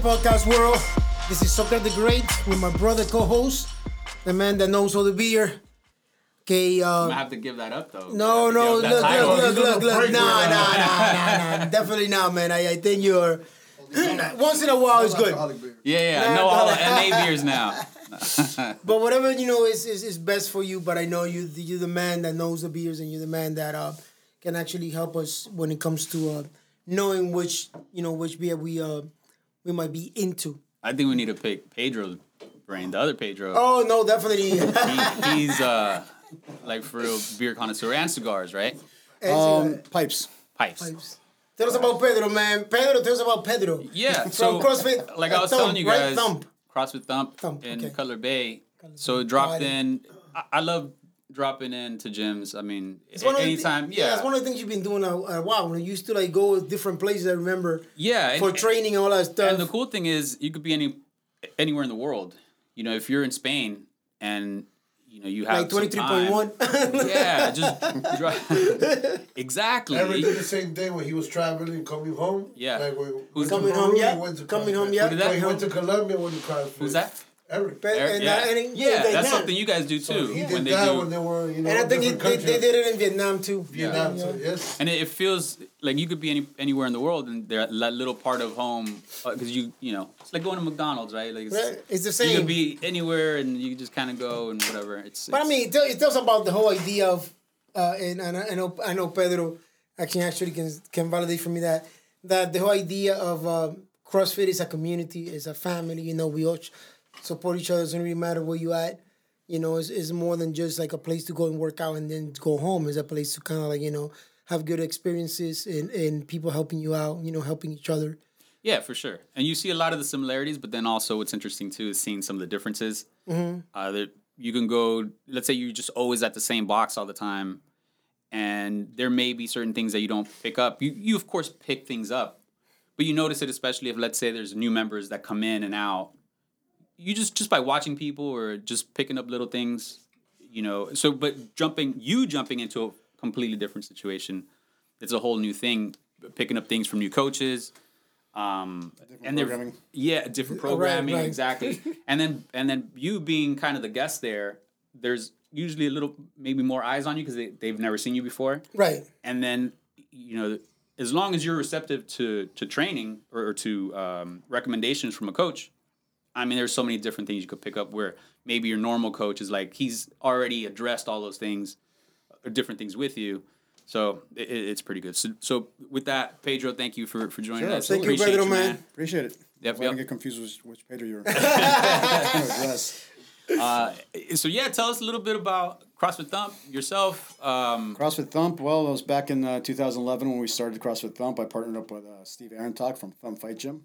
podcast world. This is Soccer the Great with my brother co-host, the man that knows all the beer. Okay, uh, I have to give that up though. no, I have to no, look, look, look, look, look. break Nah, nah, right nah, now. nah, nah. Definitely not, man. I, I think you're. Once in a while, it's good. Yeah, yeah. Nah, no, all the NA beers now. But whatever you know is, is, is best for you. But I know you you're the man that knows the beers, and you're the man that uh, can actually help us when it comes to uh, knowing which you know which beer we uh we might be into. I think we need to pick Pedro's brain, the other Pedro. Oh no, definitely. He, he's uh, like for real beer connoisseur and cigars, right? Um, pipes. Pipes. Tell us about Pedro, man. Pedro, tell us about Pedro. Yeah. From So, CrossFit, like uh, I was Thump, telling you right? guys, Thump. CrossFit Thump, Thump, in okay. Cutler Bay. So it dropped Got in. I, I love dropping in to gyms. I mean, It's one of the anytime. yeah, yeah. it's one of the things you've been doing a, a while. When you used to like go different places, I remember yeah. for and- training and all that stuff. And the cool thing is, you could be any anywhere in the world. You know, if you're in Spain and you know you have like twenty three point one. one. Yeah, just dri- exactly. Eric did the same thing when he was traveling and coming home. Yeah. Like when, Who's- went to Coming home, yeah. he went to Coming home, yeah. Who did that? No, he went to Colombia when he CrossFit. Who's that? Eric. But- Eric, and, yeah, uh, and- yeah, yeah, that's something you guys do too. So he when did they that do, when they were, you know, And I think he, they, they did it in Vietnam too. Vietnam, Yeah. so yes. and it, it feels like you could be any anywhere in the world, and they're that little part of home because you you know it's like going to McDonald's, right? Like it's, Right, it's the same. You same. could be anywhere, and you just kind of go and whatever. It's, But I mean, it, tell, it tells about the whole idea of, uh, and, and I, I know I know Pedro actually actually can can validate for me that that the whole idea of um, CrossFit is a community, is a family. You know, we all ch- support each other. It doesn't really matter where you at. You know, it's, it's more than just like a place to go and work out and then go home. It's a place to kind of like you know have good experiences and and people helping you out. You know, helping each other. Yeah, for sure. And you see a lot of the similarities, but then also what's interesting too is seeing some of the differences. Mm-hmm. Uh, that you can go, let's say you're just always at the same box all the time, and there may be certain things that you don't pick up. You, you of course pick things up, but you notice it especially if let's say there's new members that come in and out. You just just by watching people or just picking up little things, you know. So, but jumping, you jumping into a completely different situation, it's a whole new thing. Picking up things from new coaches, um, and they're programming. yeah, different Oh, right, programming right. exactly. and then and then you being kind of the guest there, there's usually a little maybe more eyes on you because they they've never seen you before. Right. And then you know, as long as you're receptive to to training or, or to um, recommendations from a coach, I mean, there's so many different things you could pick up where maybe your normal coach is like he's already addressed all those things, or different things with you. So it, it- it's pretty good. So, so with that, Pedro, thank you for for joining Sure, us. Thank you, Appreciate Pedro, man. Appreciate it. Yep, I don't yep. get confused with which Pedro you're. yes. Uh, so yeah, tell us a little bit about CrossFit Thump yourself. Um, CrossFit Thump. Well, it was back in uh, 2011 when we started CrossFit Thump. I partnered up with uh, Steve Arontalk from Thump Fight Gym,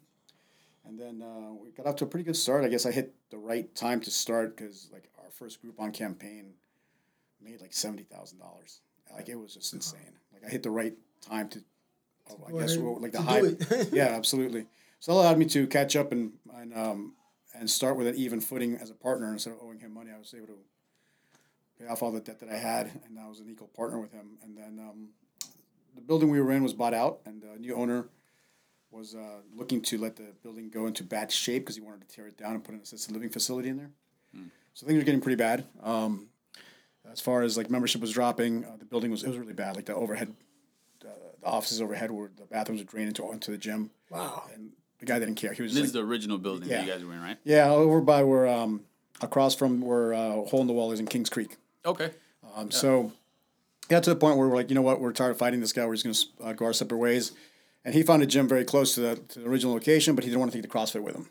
and then uh, we got off to a pretty good start. I guess I hit the right time to start because like our first group on campaign made like seventy thousand dollars. Like it was just insane. Like I hit the right time to. Oh, I guess Well, like the hype. yeah, absolutely. So that allowed me to catch up and and um, and start with an even footing as a partner instead of owing him money. I was able to pay off all the debt that I had, and I was an equal partner with him. And then um, the building we were in was bought out, and the new owner was uh, looking to let the building go into bad shape because he wanted to tear it down and put an assisted living facility in there. So things were getting pretty bad. Um, as far as like membership was dropping, uh, the building was it was really bad. Like the overhead, uh, the offices overhead were the bathrooms would drain into into the gym, Wow. and the guy didn't care. He was this just is the original building that you guys were in, right? yeah, over by where um, across from where uh, Hole in the Wall is in Kings Creek. Okay. Um, So got to the point where we're like, you know what, we're tired of fighting this guy. We're just going to uh, go our separate ways. And he found a gym very close to the, to the original location, but he didn't want to take the CrossFit with him.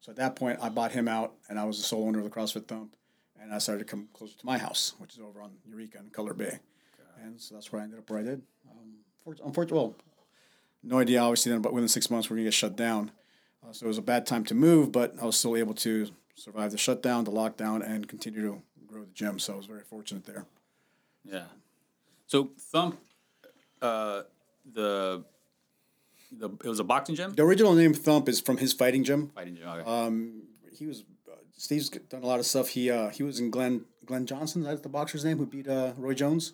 So at that point, I bought him out, and I was the sole owner of the CrossFit Thump. And I started to come closer to my house, which is over on Eureka and Cutler Bay. And so that's where I ended up where I did. Um, for- unfortunately, well, no idea, obviously, then, but within six months, we're going to get shut down. Uh, so it was a bad time to move, but I was still able to survive the shutdown, the lockdown, and continue to grow the gym. So I was very fortunate there. Yeah. So Thump, uh, the the it was a boxing gym. The original name Thump is from his fighting gym. Fighting gym. Okay. Um, he was uh, Steve's done a lot of stuff. He uh, he was in Glenn Glenn Johnson. That's the boxer's name who beat uh, Roy Jones.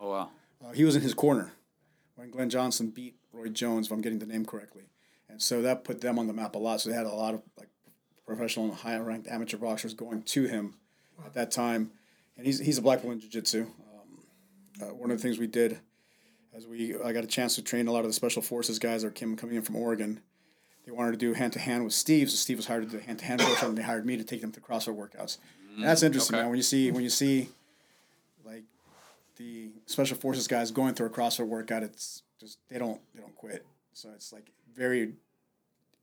oh wow. Uh, he was in his corner when Glenn Johnson beat Roy Jones, if I'm getting the name correctly. And so that put them on the map a lot. So they had a lot of like professional and high ranked amateur boxers going to him at that time, and he's he's a black belt in jiu-jitsu. Um, uh, one of the things we did as we I got a chance to train a lot of the special forces guys that came coming in from Oregon. They wanted to do hand to hand with Steve, so Steve was hired to do hand to hand coach, and they hired me to take them to CrossFit workouts. And that's interesting, okay. man. When you see when you see like the special forces guys going through a CrossFit workout, it's just they don't they don't quit. So it's like very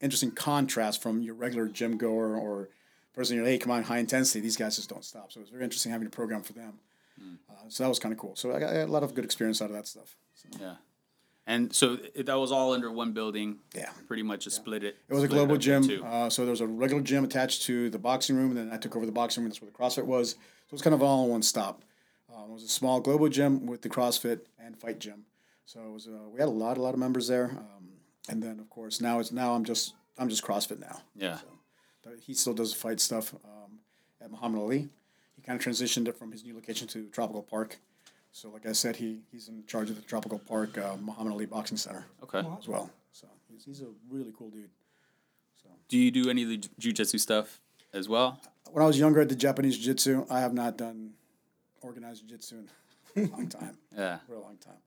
interesting contrast from your regular gym goer or person you're hey come on high intensity. These guys just don't stop. So it was very interesting having a program for them. Uh, so that was kind of cool. So I got, I got a lot of good experience out of that stuff. So, Yeah. And so it, that was all under one building. Yeah. Pretty much just split it. It was a global gym. Uh, so there was a regular gym attached to the boxing room, and then I took over the boxing room. That's where the CrossFit was. So it was kind of all in one stop. Um, it was a small global gym with the CrossFit and fight gym. So it was. Uh, we had a lot, a lot of members there. Um, and then of course now it's now I'm just I'm just CrossFit now. yeah. But he still does fight stuff um, at Muhammad Ali. He kind of transitioned it from his new location to Tropical Park. So like I said, he he's in charge of the Tropical Park uh, Muhammad Ali Boxing Center Okay. as well. So he's, he's a really cool dude. Do you do any of the jujitsu stuff as well? when I was younger, at the Japanese jiu-jitsu. I have not done organized jiu-jitsu in a long time, Yeah. for a long time.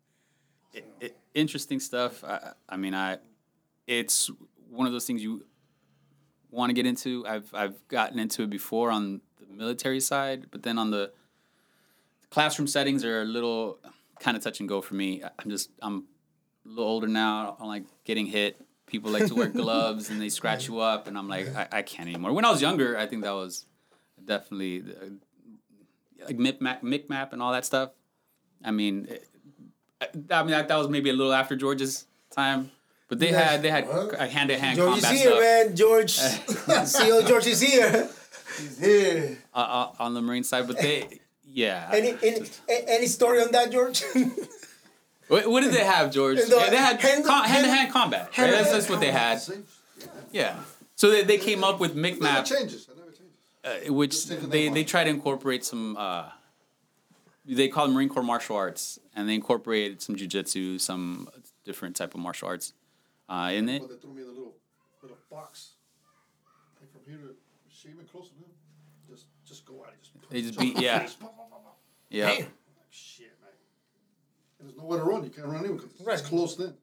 I- interesting stuff. I, I mean, I it's one of those things you want to get into. I've I've gotten into it before on the military side, but then on the classroom settings are a little kind of touch and go for me. I'm just I'm a little older now. I'm like getting hit. People like to wear gloves and they scratch you up, and I'm like I, I can't anymore. When I was younger, I think that was definitely uh, like MCMAP, Mick Map and all that stuff. I mean, I mean that, that was maybe a little after George's time, but they had they had a hand to hand George is combat here, stuff man. George, CEO George is here. He's here. uh, uh, on the Marine side. But they, yeah. Any any, a- any story on that, George? what, what did they have, George? The Yeah, they had hand- hand to hand hand- combat. Right? hand- That's, that's what they had. See? Yeah. So they, they came up with Mick Never changes. It never changes. uh, which Just take the they they off. try to incorporate some. Uh, they call it Marine Corps martial arts, and they incorporated some jujitsu, some different type of martial arts uh, in it. But they threw me in a little little box. Like from here to she even closer to him. Just just go at it. Just They just beat- yeah. Yeah. Like, shit, man. And there's nowhere to run. You can't run anywhere because it's Right. closed in.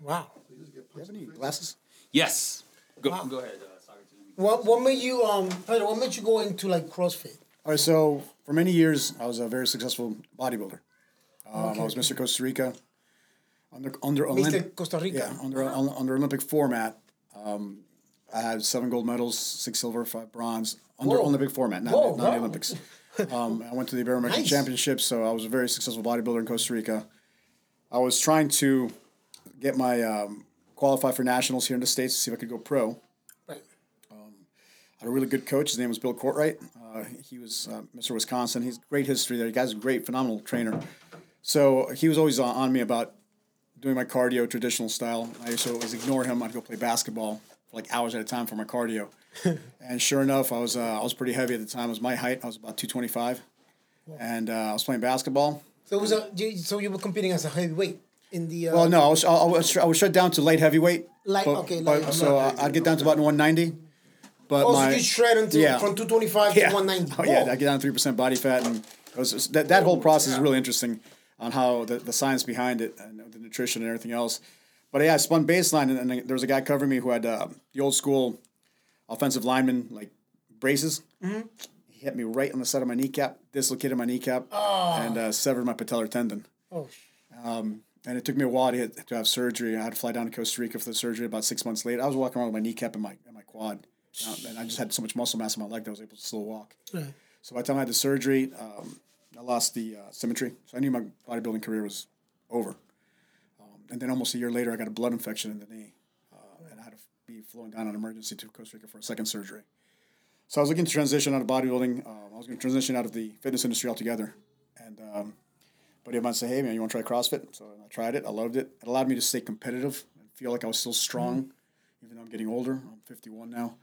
wow. So you just get Do you have any glasses? Yes. Go Wow. go ahead. Uh, What what made you um? Pedro, What made you go into like CrossFit? All right, so for many years, I was a very successful bodybuilder. Um, Okay. I was Mr. Costa Rica. Under under Mr. Olympic, Costa Rica. yeah, under under Olympic format, um, I had seven gold medals, six silver, five bronze under Whoa. Olympic format, not, Whoa, not the. Olympics. Um, I went to the Iberoamerican Nice. Championships, so I was a very successful bodybuilder in Costa Rica. I was trying to get my um, qualify for nationals here in the states to see if I could go pro. Right. I had a really good coach. His name was Bill Courtwright. Uh, he was uh, Mr. Wisconsin. He's great history there. The guy's a great, phenomenal trainer. So he was always on, on me about doing my cardio traditional style. I used to always ignore him. I'd go play basketball like hours at a time for my cardio. and sure enough, I was uh, I was pretty heavy at the time. It was my height. I was about two twenty five, and uh, I was playing basketball. So it was a you, so you were competing as a heavyweight in the uh, Well, no, I was I was, I was shut down to light heavyweight. Light- but- okay, but- light- so I- I'd get down to about one ninety. But Oh, my you shred until yeah. from two twenty five yeah. to one ninety. Oh yeah, I get down three percent body fat, and it was, that that whole process is really interesting on how the, the science behind it and the nutrition and everything else. But yeah, I spun baseline, and, and there was a guy covering me who had uh, the old school offensive lineman like braces. Mm-hmm. He hit me right on the side of my kneecap, dislocated my kneecap, and uh, severed my patellar tendon. Oh, And it took me a while to, get, to have surgery. I had to fly down to Costa Rica for the surgery. About six months later, I was walking around with my kneecap and my and my quad, Uh, and I just had so much muscle mass in my leg that I was able to still walk. Right. So by the time I had the surgery, um, I lost the uh, symmetry. So I knew my bodybuilding career was over. And then almost a year later, I got a blood infection in the knee, uh, and I had to be flown down on emergency to Costa Rica for a second surgery. So I was looking to transition out of bodybuilding. Um, I was going to transition out of the fitness industry altogether. And um, buddy of mine said, "Hey man, you want to try CrossFit?" So I tried it. I loved it. It allowed me to stay competitive and feel like I was still strong, even though I'm getting older. I'm 51 now,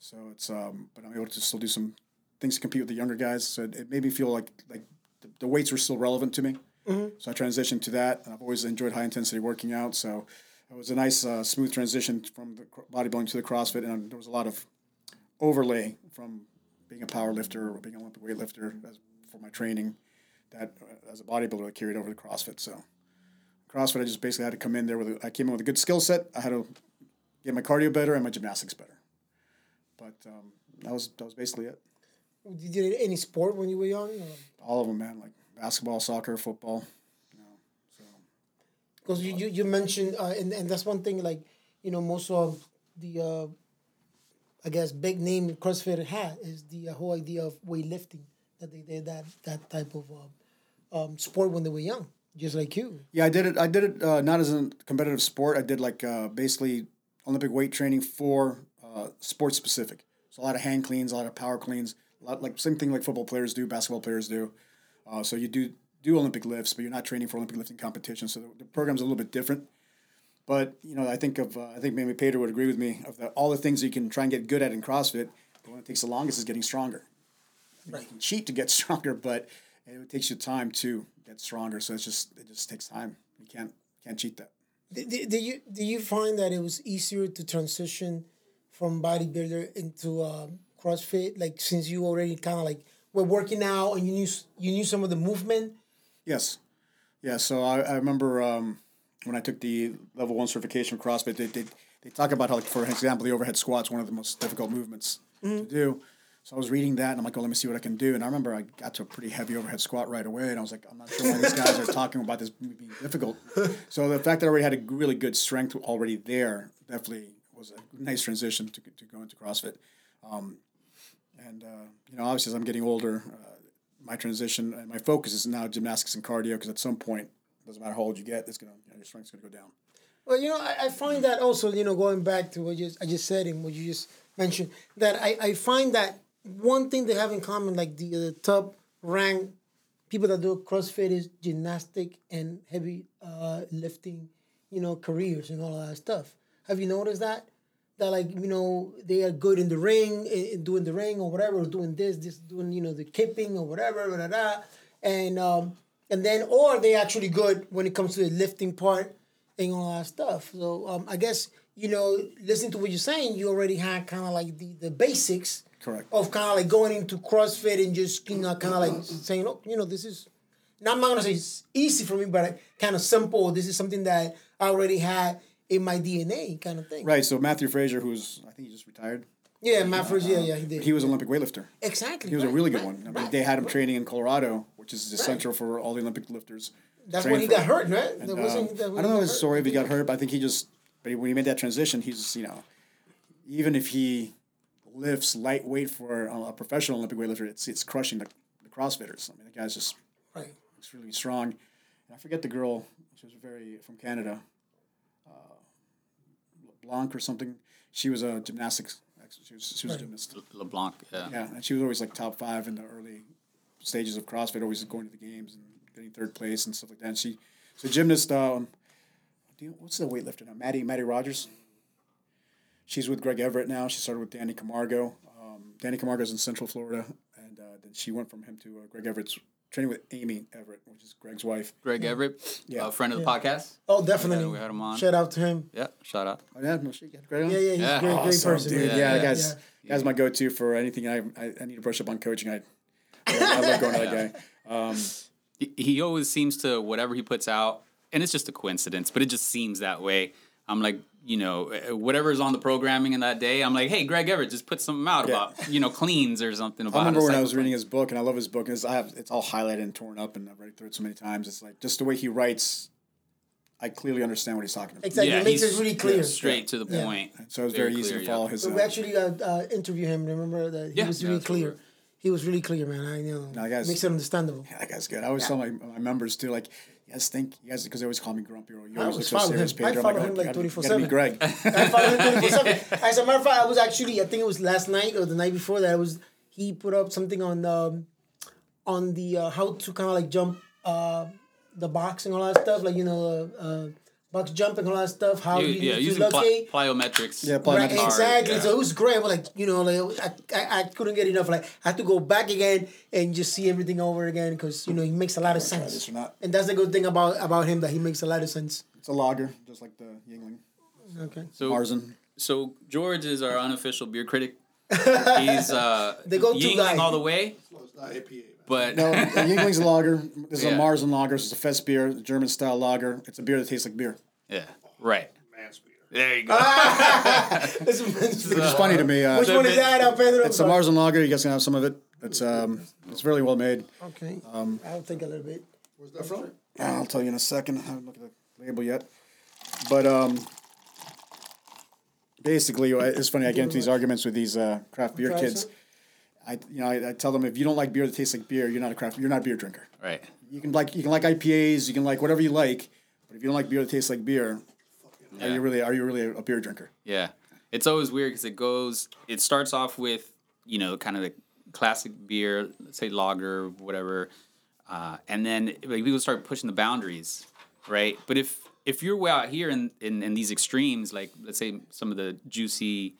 so it's um, but I'm able to still do some things to compete with the younger guys. So it, it made me feel like like the, the weights were still relevant to me. So I transitioned to that, I've always enjoyed high intensity working out. So it was a nice uh, smooth transition from the bodybuilding to the CrossFit, and there was a lot of overlay from being a power lifter or being an Olympic weightlifter as, for my training that uh, as a bodybuilder I carried over to CrossFit. So CrossFit, I just basically had to come in there with a, I came in with a good skill set. I had to get my cardio better and my gymnastics better. But um, that was that was basically it. Did you do any sport when you were young? All of them, man. Like basketball, soccer, football. You know, so Because you, you, you mentioned, uh, and, and that's one thing, like, you know, most of the, uh, I guess, big name CrossFit had is the uh, whole idea of weightlifting, that they did that, that type of uh, um, sport when they were young, just like you. Yeah, I did it. I did it uh, not as a competitive sport. I did like uh, basically Olympic weight training for uh, sports specific. So a lot of hand cleans, a lot of power cleans, a lot like same thing like football players do, basketball players do. Uh, so you do do Olympic lifts, but you're not training for Olympic lifting competition. So the, the program's a little bit different. But you know, I think of uh, I think maybe Peter would agree with me of the, all the things you can try and get good at in CrossFit. The one that takes the longest is getting stronger. You can cheat to get stronger, but it takes you time to get stronger. So it's just it just takes time. You can't can't cheat that. Did, did, did you do you find that it was easier to transition from bodybuilder into um, CrossFit? Like since you already kind of like were working out and you knew you knew some of the movement. Yes, yeah. So I, I remember um, when I took the level one certification for CrossFit, they, they they talk about how, like for example, the overhead squat's one of the most difficult movements to do. So I was reading that and I'm like, oh, let me see what I can do. And I remember I got to a pretty heavy overhead squat right away, and I was like, I'm not sure why these guys are talking about this being difficult. So the fact that I already had a really good strength already there definitely was a nice transition to, to go into CrossFit. Um, and uh, you know, obviously, as I'm getting older, uh, my transition and my focus is now gymnastics and cardio because at some point, doesn't matter how old you get, it's gonna you know, your strength's gonna go down. Well, you know, I, I find that also, you know, going back to what you I just said and what you just mentioned, that I, I find that one thing they have in common, like the, the top rank people that do CrossFit is gymnastic and heavy uh, lifting, you know, careers and all that stuff. Have you noticed that? That like you know they are good in the ring, eh, doing the ring or whatever, or doing this, this, doing you know the kipping or whatever, blah, blah, blah. and um, and then or they actually good when it comes to the lifting part and all that stuff. So um, I guess you know, listening to what you're saying, you already had kind of like the the basics Correct. of kind of like going into CrossFit and just you know kind of like saying, oh, you know, this is. Now I'm not gonna say it's easy for me, but kind of simple. This is something that I already had in my DNA, kind of thing. Right. So Mathew Fraser, who's I think he just retired. Yeah, my first. Yeah, yeah, he did. He was an Olympic weightlifter. exactly. He was a really good right, one. I mean, right. they had him training in Colorado, which is essential for all the Olympic lifters. That's when he got hurt, right? Um, wasn't- that I don't know his story if he got hurt, but I think he just. But when he made that transition, he's just you know, even if he lifts lightweight for a professional Olympic weightlifter, it's it's crushing the, the CrossFitters. I mean, the guy's just Right. looks really strong. And I forget the girl. She was very from Canada. Uh, Blanc or something. She was a gymnastics. She was she was a gymnast. LeBlanc. Yeah. Yeah, and she was always like top five in the early stages of CrossFit, always going to the games and getting third place and stuff like that. And she, so gymnast. Um, do you, what's the weightlifter now? Mattie Mattie Rogers. She's with Greg Everett now. She started with Danny Camargo. Um, Danny Camargo's in Central Florida, and uh, then she went from him to uh, Greg Everett's training with Aimee Everett, which is Greg's wife. Greg Everett, Yeah. a friend of the podcast. Oh, definitely. Yeah, we had him on. Shout out to him. Yeah, shout out. Oh yeah, no, she got Greg on. Yeah, yeah, he's Yeah. a great, great person. dude. Yeah, Yeah, that yeah. guy's guy's my go-to for anything. I, I I need to brush up on coaching. I I love going to that guy. Um, He, he always seems to whatever he puts out, and it's just a coincidence, but it just seems that way. I'm like, you know, uh, whatever's on the programming in that day. I'm like, hey, Greg Everett, just put something out Yeah. about you know cleans or something about. I remember when I was cycle reading his book, and I love his book. And it's, I have, it's all highlighted and torn up, and I've read through it so many times. It's like just the way he writes. I clearly understand what he's talking about. Exactly. Yeah, it makes he's it really clear. straight to the Yeah. point. So it was very, easy clear, to yeah. follow his. But Uh, we actually uh, uh, interviewed him. Remember that he Yeah. was really that's clear. were. He was really clear, man. I know. that guy's- Makes it understandable. yeah, that guy's good. I always tell my, my members too, like, you guys think, you guys, because they always call me grumpy or you always look so serious, him. Pedro. I follow oh, him like you gotta- you 24/7. gotta meet Greg. I followed him 24/7. As a matter of fact, I was actually, I think it was last night or the night before that, I was he put up something on um, on the uh, how to kind of like jump uh, the box and all that stuff, like you know, uh, box jumping, and all that stuff. How You- you yeah, need using to ply- locate. plyometrics. Yeah, Right, exactly. Yeah. So it was great. But like you know, like I, I, I couldn't get enough. Like I had to go back again and just see everything over again because you know he makes a lot of this sense. or not. And that's the good thing about about him that he makes a lot of sense. It's a lager, just like the Yuengling. Okay. So Marzen. so George is our unofficial beer critic. He's uh The go-to Yuengling guy. all the way, Well, it's not APA, man. But No, the Yuengling's a lager. This is Yeah. a Marzen lager. This is a Fest beer, German style lager. It's a beer that tastes like beer. yeah, right. Man's beer. There you go. This is- Which is funny to me. Uh, Which one is that, Pedro? it's a Marzen lager. You guys can have some of it. It's um, it's really well made. Okay. Um, I'll take a little bit. Where's that from? I'll tell you in a second. I haven't looked at the label yet. But um, basically, uh, it's funny. I get into these arguments with these uh, craft beer Try kids. I you know I, I tell them if you don't like beer that tastes like beer, you're not a craft. You're not a beer drinker. right. You can like you can like IPAs. You can like whatever you like. But if you don't like beer that tastes like beer, are you really are you really a beer drinker? Yeah, it's always weird because it goes. It starts off with you know kind of the classic beer, let's say lager, whatever, uh, and then like, people start pushing the boundaries, right? But if if you're way out here in, in in these extremes, like let's say some of the juicy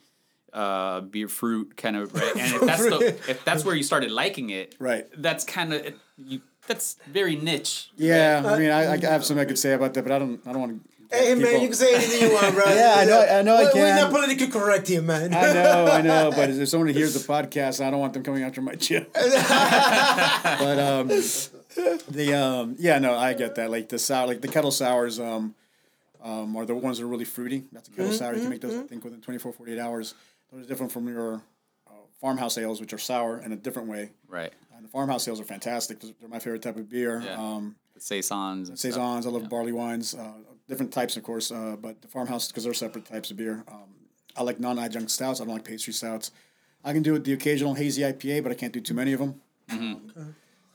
uh beer fruit kind of right and if that's the if that's where you started liking it Right. that's kind of you that's very niche Yeah, I mean, I, I have something I could say about that, but I don't. I don't want to. Hey, man, you can say anything you want, bro. Yeah, I know- I know I We're- We're not politically correct here, man. I know, I know, but if someone hears the podcast, I don't want them coming after my chip. but um, the um, yeah, no, I get that. Like the sour, like the kettle sours, um, um, are the ones that are really fruity. That's a kettle sour. You can make those, I think, within 24, 48 hours. Those are different from your uh, farmhouse ales, which are sour in a different way. right And the farmhouse ales are fantastic. They're my favorite type of beer. Yeah. Um, the saisons and stuff. saisons. I love barley wines, uh, different types, of course. Uh, but the farmhouse because they're separate types of beer. Um, I like non-adjunct stouts. I don't like pastry stouts. I can do it the occasional hazy IPA, but I can't do too many of them. Okay,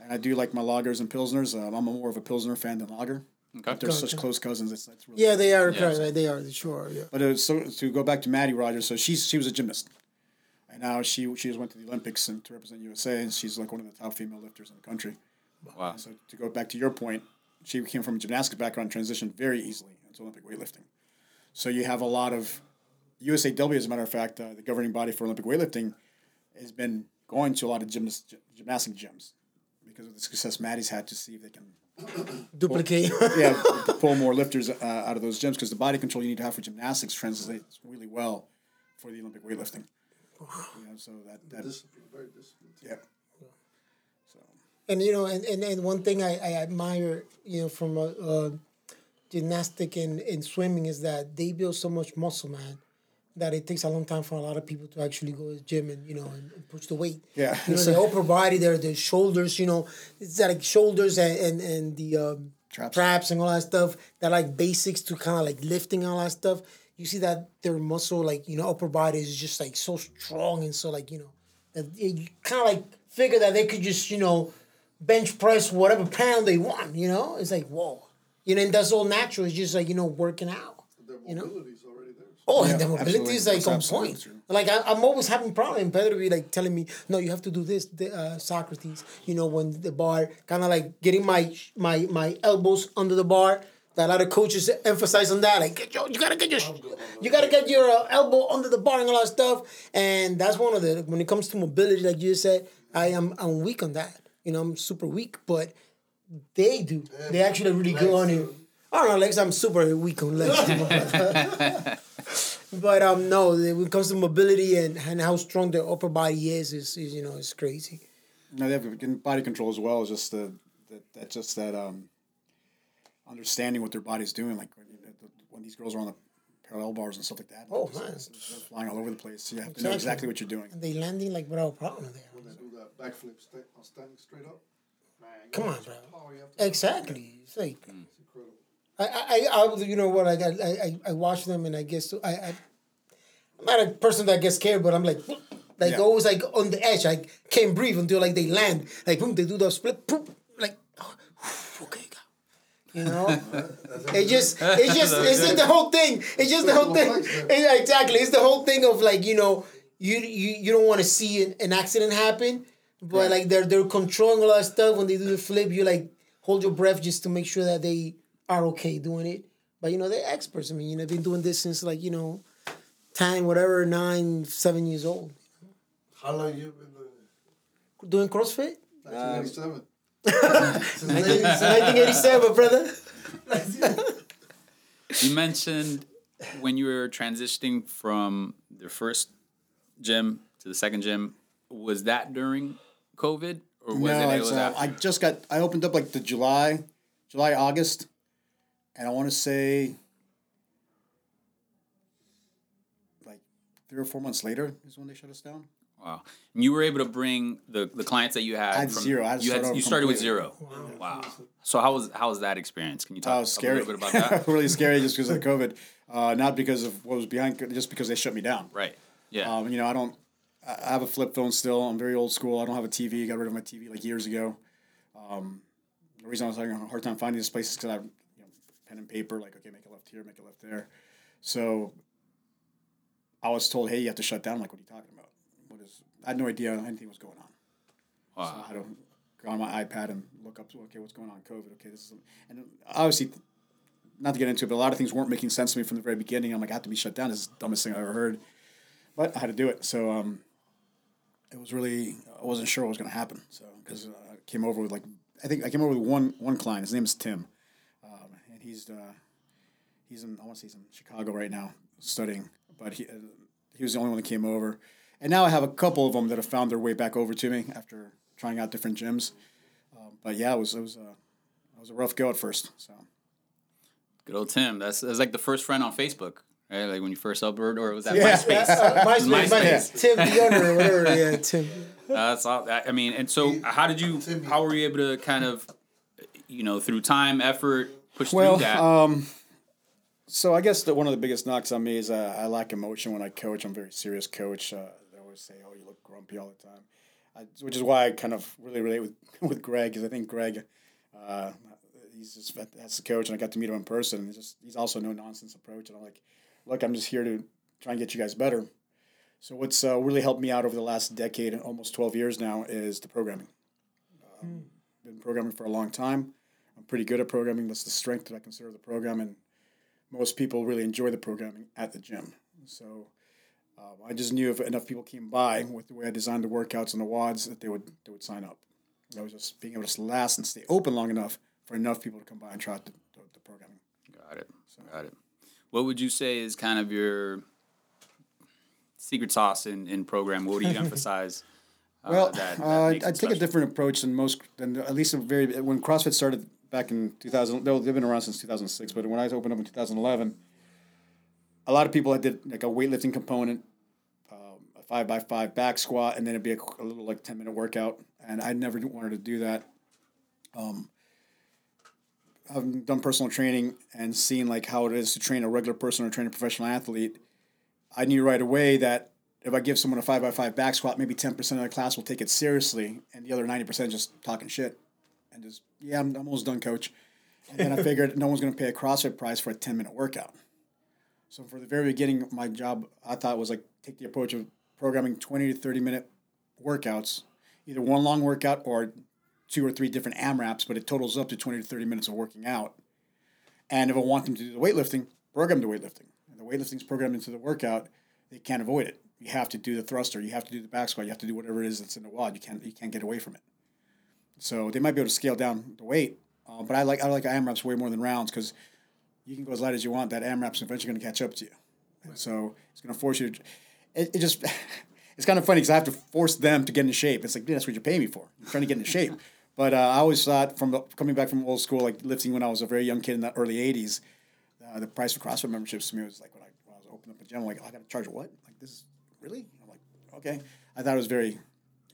And I do like my lagers and pilsners. Um, I'm more of a pilsner fan than lager. Okay They're such close cousins. It's, it's really Yeah, they are. Yeah. right, They are. Sure. Yeah. But uh, so to go back to Mattie Rogers, so she's she was a gymnast, and now she she just went to the Olympics and to represent USA, and she's like one of the top female lifters in the country. wow So to go back to your point, she came from a gymnastics background, transitioned very easily into Olympic weightlifting. So you have a lot of USAW, as a matter of fact, uh, the governing body for Olympic weightlifting, has been going to a lot of gymnast, gymnastic gyms because of the success Mattie's had to see if they can Duplicate. yeah pull more lifters uh, out of those gyms because the body control you need to have for gymnastics translates really well for the Olympic weightlifting. You know, so that, that Discipline, very disciplined. yeah. So And you know, and, and, and one thing I, I admire, you know, from uh, uh, gymnastic and, and swimming is that they build so much muscle, man, that it takes a long time for a lot of people to actually go to the gym and you know and, and push the weight. Yeah. you know, the upper body, their the shoulders, you know, it's like shoulders and and, and the um, Traps. traps and all that stuff. That like basics to kind of like lifting and all that stuff. You see that their muscle, like you know, upper body is just like so strong and so like you know, that you kind of like figure that they could just you know bench press whatever pound they want. You know, it's like whoa, you know, and that's all natural. It's just like you know working out. Their You know? Mobility's already there. Oh, Yeah, and the mobility is like on point. true. Like I, I'm always having problem. And Pedro be like telling me, "No, you have to do this." The, uh, Socrates, you know, when the bar kind of like getting my my my elbows under the bar. That a lot of coaches emphasize on that. Like, get your, you gotta get your, you gotta get your uh, elbow under the bar and all that stuff. And that's one of the when it comes to mobility, like you said, I am I'm weak on that. You know, I'm super weak, but they do. They actually really good on it. I don't know, legs. I'm super weak on legs. But um, no, when it comes to mobility and, and how strong their upper body is, is, is you know, it's crazy. No, they have body control as well. Is just the that, that just that um, understanding what their body's doing. Like when, when these girls are on the parallel bars and stuff like that. Oh, it's- man. it's- they're flying all over the place. So you have to know Exactly. exactly what you're doing. And they landing like without problem there. When they do that backflip sta- on standing straight up, man, you Come on, bro. power you have to- Exactly. It's like It's incredible. I, I, I, I you know what? I got, I, I, I watch them and I guess I, I, I'm not a person that gets scared, but I'm like, like Yeah. always like on the edge. I can't breathe until like they land. Like boom, they do the split, poop, like, oh, okay, go. You know, it just, it's just, it's just the whole thing. It's just the whole thing. Yeah, exactly, it's the whole thing of like you know, you you, you don't want to see an, an accident happen, but like they're they're controlling a lot of stuff when they do the flip. You like hold your breath just to make sure that they are okay doing it. But you know, they're experts. I mean, you know, they've been doing this since like you know, ten, whatever, nine, seven years old, How long you been doing it? doing CrossFit. 1987. 1987, brother. You mentioned when you were transitioning from the first gym to the second gym. Was that during COVID or was no, it? it was uh, after? I just got. I opened up like the July, July August, and I want to say like three or four months later is when they shut us down. Wow. And you were able to bring the, the clients that you had. I had from, zero. I had you, had, you started with zero. Wow. So how was how was that experience? Can you That talk was a little bit about that? really scary just because of COVID, uh, not because of what was behind, just because they shut me down. right. Yeah. Um, you know, I don't. I I have a flip phone still. I'm very old school. I don't have a TV. Got rid of my TV like years ago. Um, the reason I was having a hard time finding this place is because I have you know, pen and paper. Like, okay, make a left here, make a left there. So I was told, hey, you have to shut down. I'm like, what are you talking about? What is? I had no idea anything was going on. wow. I don't go on my iPad and look up. Okay, what's going on? COVID. Okay, this is. And obviously, not to get into it, but a lot of things weren't making sense to me from the very beginning. I'm like, I have to be shut down. This is the dumbest thing I ever heard. But I had to do it. So um, it was really I wasn't sure what was going to happen. So because I came over with like I think I came over with one one client. His name is Tim, he's uh, he's in I want to say he's in Chicago right now studying. But he uh, he was the only one that came over, and now I have a couple of them that have found their way back over to me after trying out different gyms. Um, but yeah, it was it was a it was a rough go at first. So. Good old Tim. That's that's like the first friend on Facebook, right? Like when you first uploaded, or was that Yeah. MySpace? Uh, MySpace, MySpace. MySpace. Tim the owner or whatever. Yeah, Tim. That's all. I mean, and so how did you? How were you able to kind of, you know, through time, effort, push Well, through that? um, so I guess that one of the biggest knocks on me is uh, I lack emotion when I coach. I'm a very serious coach. Uh, they always say, "Oh, you look grumpy all the time," I, which is why I kind of really relate with with Greg because I think Greg, uh, he's just that's the coach, and I got to meet him in person. And he's just he's also no nonsense approach, and I'm like, look, I'm just here to try and get you guys better. So what's uh, really helped me out over the last decade, and almost twelve years now, is the programming. Um, Been programming for a long time. Pretty good at programming. That's the strength that I consider the program, and most people really enjoy the programming at the gym. So um, I just knew if enough people came by with the way I designed the workouts and the WODs that they would they would sign up. That was just being able to last and stay open long enough for enough people to come by and try out the, the, the programming. Got it. Got it. What would you say is kind of your secret sauce in, in program? What do you emphasize? Uh, Well, that- that uh, I take a different approach than most, than at least a very when CrossFit started back in two thousand. They've been around since two thousand six, but when I opened up in two thousand eleven, a lot of people had did like a weightlifting component, um, a five by five back squat, and then it'd be a, a little like ten minute workout. And I never wanted to do that. Um, I've done personal training and seen like how it is to train a regular person or train a professional athlete. I knew right away that if I give someone a five by five back squat, maybe ten percent of the class will take it seriously, and the other ninety percent just talking shit, and just yeah, I'm, almost done, coach. And then I figured no one's going to pay a CrossFit price for a ten minute workout. So for the very beginning, my job I thought was like take the approach of programming twenty to thirty minute workouts, either one long workout or two or three different AMRAPs, but it totals up to twenty to thirty minutes of working out. And if I want them to do the weightlifting, program the weightlifting. And the weightlifting is programmed into the workout. They can't avoid it. You have to do the thruster. You have to do the back squat. You have to do whatever it is that's in the WOD. You can't you can't get away from it. So they might be able to scale down the weight, uh, but I like I like AMRAPs way more than rounds because you can go as light as you want. That AMRAP's eventually going to catch up to you. And so it's going to force you. To, it, it just it's kind of funny because I have to force them to get into shape. It's like that's what you're paying me for. You're trying to get into shape. But uh, I always thought from the- coming back from old school, like lifting when I was a very young kid in the early '80s, uh, the price of CrossFit memberships to me was like when I, when I was opening up a gym, I'm like oh, I got to charge what? Like this is really? I'm like okay. I thought it was very,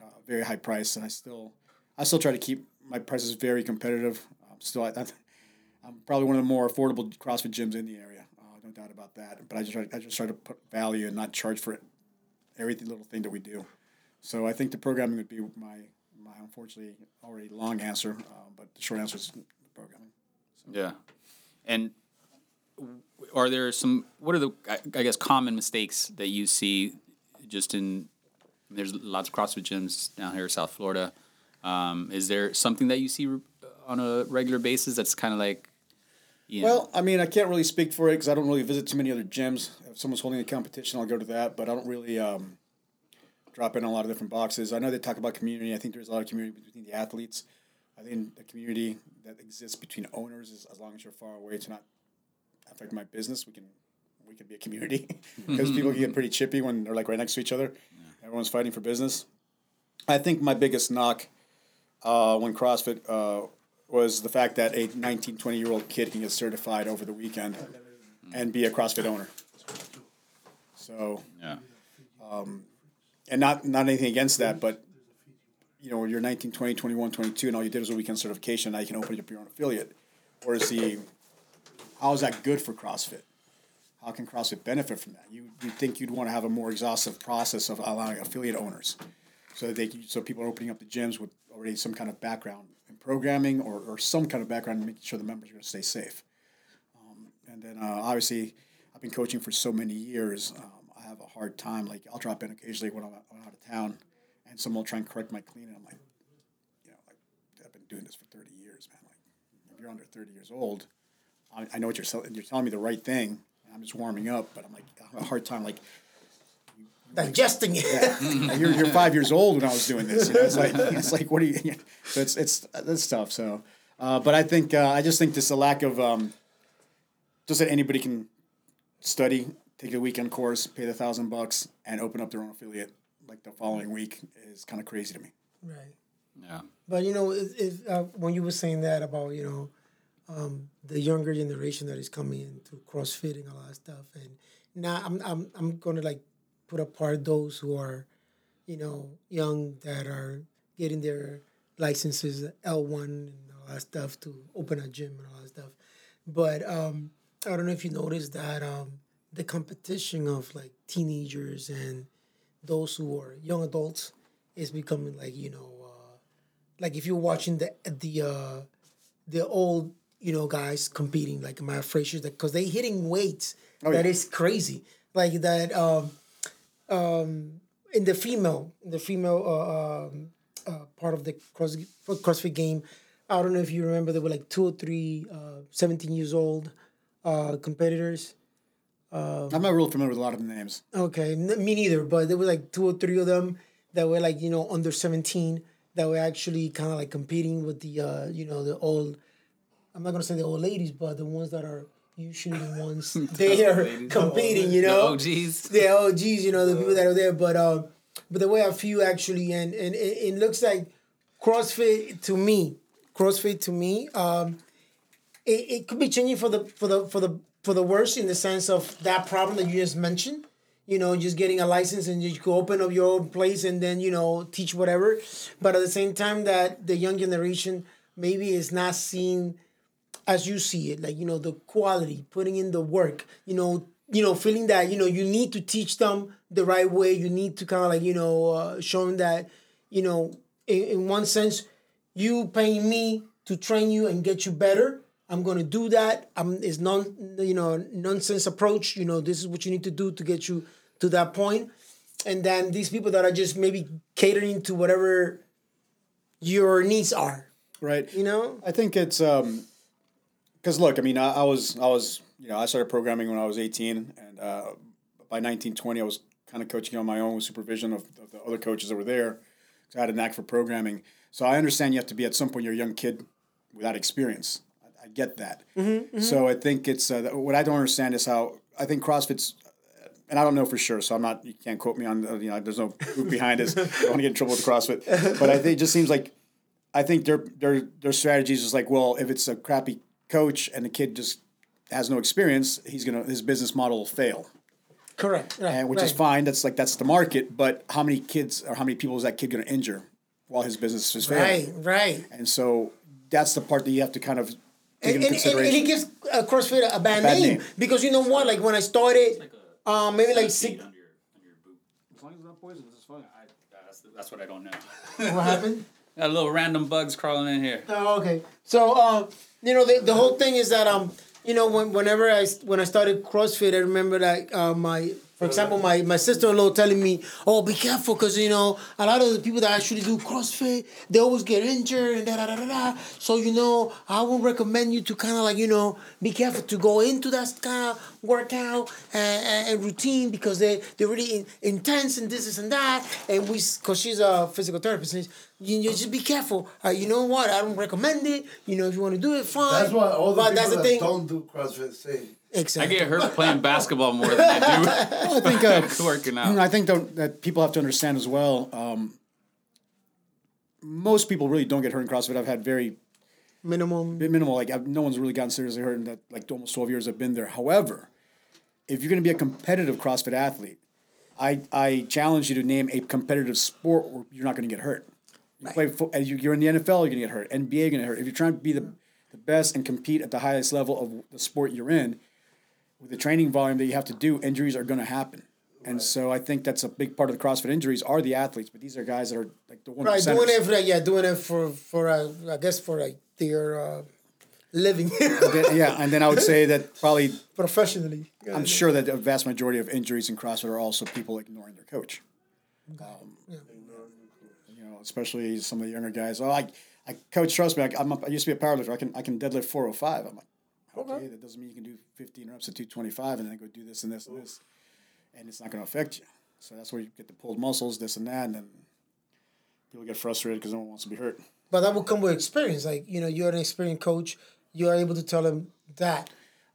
uh, very high price, and I still, I still try to keep my prices very competitive. I'm still, I, I'm probably one of the more affordable CrossFit gyms in the area. Uh, no doubt about that. But I just try, I just try to put value and not charge for it, every little thing that we do. So I think the programming would be my, my unfortunately already long answer, uh, but the short answer is programming. Yeah. And are there some, what are the, I guess, common mistakes that you see just in, there's lots of CrossFit gyms down here in South Florida. Um, is there something that you see on a regular basis that's kind of like, you know, Well, I mean, I can't really speak for it because I don't really visit too many other gyms. If someone's holding a competition, I'll go to that, but I don't really um, drop in a lot of different boxes. I know they talk about community. I think there's a lot of community between the athletes. I think the community that exists between owners is as long as you're far away, it's not affect my business, we can we can be a community because people can get pretty chippy when they're like right next to each other. Everyone's fighting for business. I think my biggest knock uh, when CrossFit uh, was the fact that a 19, 20 year old kid can get certified over the weekend and be a CrossFit owner. So, Yeah. and not not anything against that, but you know, when you're 19, 20, 21, 22, and all you did was a weekend certification, now you can open up your own affiliate. Or is the, how is that good for CrossFit? How can CrossFit benefit from that? You you think you'd want to have a more exhaustive process of allowing affiliate owners, so they can, so people are opening up the gyms with already some kind of background in programming or, or some kind of background in making sure the members are going to stay safe. Um, and then uh, obviously, I've been coaching for so many years. Um, I have a hard time. Like I'll drop in occasionally when I'm, out- when I'm out of town, and someone will try and correct my clean, and I'm like, you know, like I've been doing this for thirty years, man. Like if you're under thirty years old, I, I know what you're. You're telling me the right thing. I'm just warming up, but I'm like I have a hard time. Like Digesting it. you're, you're five years old when I was doing this. You know? It's like it's like what do you? So it's it's that's tough. So, uh, but I think uh, I just think this a lack of um, just that anybody can study, take a weekend course, pay the thousand bucks, and open up their own affiliate like the following week is kind of crazy to me. right. Yeah. But you know, if, if, uh, when you were saying that about you know, um, the younger generation that is coming into CrossFit and all that stuff, and now I'm I'm I'm gonna like put apart those who are, you know, young that are getting their licenses L one and all that stuff to open a gym and all that stuff. But um, I don't know if you noticed that um, the competition of like teenagers and those who are young adults is becoming like you know. Uh, like if you're watching the the uh the old you know guys competing like my Fraser because they're hitting weights that is yeah. crazy like that um um in the female in the female uh, um, uh part of the cross CrossFit game I don't know if you remember there were like two or three uh 17 years old uh competitors I'm not real familiar with a lot of the names. Okay, n- me neither. But there were like two or three of them that were like you know under seventeen that were actually kind of like competing with the uh, you know the old. I'm not gonna say the old ladies, but the ones that are usually the ones they are competing. You know, Oh, geez. the OGs. You know the people that are there, but um, but there were a few actually, and and it, it looks like CrossFit to me, CrossFit to me, um, it, it could be changing for the for the for the for the worse in the sense of that problem that you just mentioned. You know, just getting a license and you could open up your own place and then you know teach whatever. But at the same time, that the young generation maybe is not seeing as you see it, like you know the quality, putting in the work. You know, you know, feeling that you know you need to teach them the right way. You need to kind of like you know uh, show them that you know in, in one sense you paying me to train you and get you better. I'm gonna do that. I'm it's non you know nonsense approach. You know this is what you need to do to get you to that point. And then these people that are just maybe catering to whatever your needs are. Right. You know. I think it's um, because look, I mean, I, I was I was you know I started programming when I was eighteen, and uh, by nineteen twenty, I was kind of coaching on my own with supervision of, of the other coaches that were there. So I had a knack for programming. So I understand you have to be at some point you're a young kid without experience. I, I get that. So I think it's uh, what I don't understand is how I think CrossFit's. And I don't know for sure, so I'm not. You can't quote me on. uh, You know, there's no proof behind this. I don't want to get in trouble with CrossFit, but I think it just seems like I think their their their strategy is just like, well, if it's a crappy coach and the kid just has no experience, he's gonna his business model will fail, Correct. Right, and which is fine. That's like that's the market. But how many kids or how many people is that kid gonna injure while his business is failing? Right, right. And so that's the part that you have to kind of take And, into and, and, consideration. and it gives uh, CrossFit a bad, bad name, name. because you know what? Like when I started, um, maybe like six. Under your, under your boot. as long as it's not poison, it's fine. I, that's, that's what I don't know. What happened? Got little random bugs crawling in here. Oh, okay. So, uh, you know, the, the whole thing is that um, you know, when, whenever I when I started CrossFit, I remember that uh, my, for example, my my sister in law telling me, "Oh, be careful, because you know a lot of the people that actually do CrossFit, they always get injured and da da da da da. So you know, I would recommend you to kind of like you know be careful to go into that kind of workout and, and, and routine because they they're really in, intense and this, this and that. And we, because she's a physical therapist, and you, you just be careful. Uh, you know what? I don't recommend it. You know, if you want to do it, fine. That's why all the But people that's the that thing. don't do CrossFit say I get hurt playing basketball more than I Well, I think uh, do working out. I think though, that people have to understand as well. Um, most people really don't get hurt in CrossFit. I've had very minimal, minimal. Like I've, no one's really gotten seriously hurt in that like almost twelve years I've been there. However, if you're going to be a competitive CrossFit athlete, I I challenge you to name a competitive sport where you're not going to get hurt. You play fo- as you- you're in the NFL, you're going to get hurt. NBA, you're going to hurt. If you're trying to be the the best and compete at the highest level of the sport you're in, with the training volume that you have to do, injuries are going to happen. And so I think that's a big part of the CrossFit injuries are the athletes, but these are guys that are like the one Right, doing it for yeah, doing it for for uh, I guess for like their uh, living yeah, and then I would say that probably professionally. I'm sure that the vast majority of injuries in CrossFit are also people ignoring their coach. Um, You know, especially some of the younger guys. Oh, I, I coach, trust me. I, I'm a, I used to be a powerlifter. I can I can deadlift 405. I'm like, okay, that doesn't mean you can do 15 reps at 225 and then go do this and this and this, and it's not going to affect you. So that's where you get the pulled muscles, this and that, and then people get frustrated because no one wants to be hurt. But that will come with experience. Like you know, you're an experienced coach. You are able to tell them that.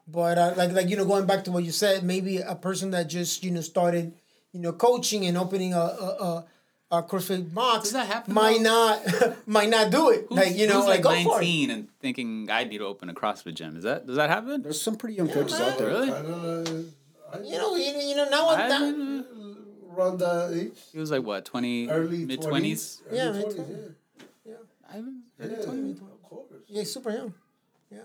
But uh, like like you know, going back to what you said, maybe a person that just you know started, you know, coaching and opening a a, a, a CrossFit box Does that happen, might though? not might not do it. Who's- like you know, who's like, like, go for it. 19 and thinking I need to open a CrossFit gym. Is that does that happen? There's some pretty young coaches out there. Really? I don't know. I You know, you, you know now. I that, didn't- around that age, He was like what, 20, early mid 20s. twenties? Yeah, 20s, mid-twenties. yeah. I haven't. Yeah, of course. yeah, super young. Yeah.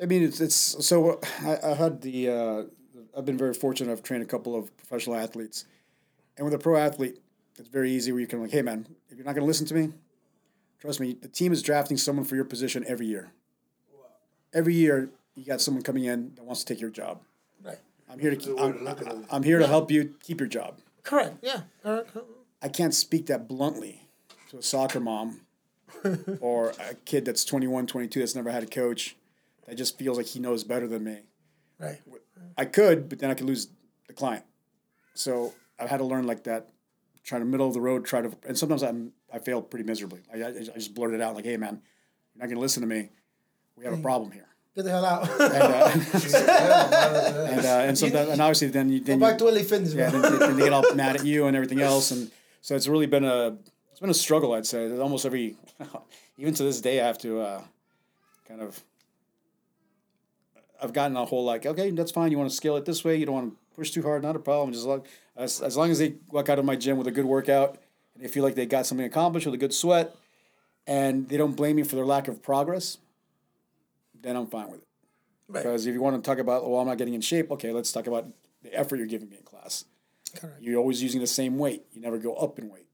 I mean, it's it's so I, I had the uh, I've been very fortunate. I've trained a couple of professional athletes, and with a pro athlete, it's very easy where you can like, hey man, if you're not going to listen to me, trust me, the team is drafting someone for your position every year. Every year, you got someone coming in that wants to take your job. Right. I'm here to I'm, at. I'm here to help you keep your job. Correct. Yeah. Correct. I can't speak that bluntly to a soccer mom or a kid that's 21, 22 that's never had a coach that just feels like he knows better than me. Right. I could, but then I could lose the client. So I've had to learn like that, try to middle of the road, try to, and sometimes I'm I fail pretty miserably. I, I, I just blurt it out like, "Hey man, you're not gonna listen to me. We have a problem here." Get the hell out. And uh, and, uh, and sometimes, and obviously then you Go then back you, to LA Fitness, yeah, then, they- then they get all mad at you and everything else, and so it's really been a it's been a struggle. I'd say almost every even to this day I have to uh, kind of I've gotten a whole like okay that's fine. You want to scale it this way. You don't want to push too hard. Not a problem. Just long, as as long as they walk out of my gym with a good workout and they feel like they got something accomplished with a good sweat, and they don't blame me for their lack of progress, then I'm fine with it. Right. Because if you want to talk about, well, I'm not getting in shape, okay, let's talk about the effort you're giving me in class. Correct. You're always using the same weight. You never go up in weight.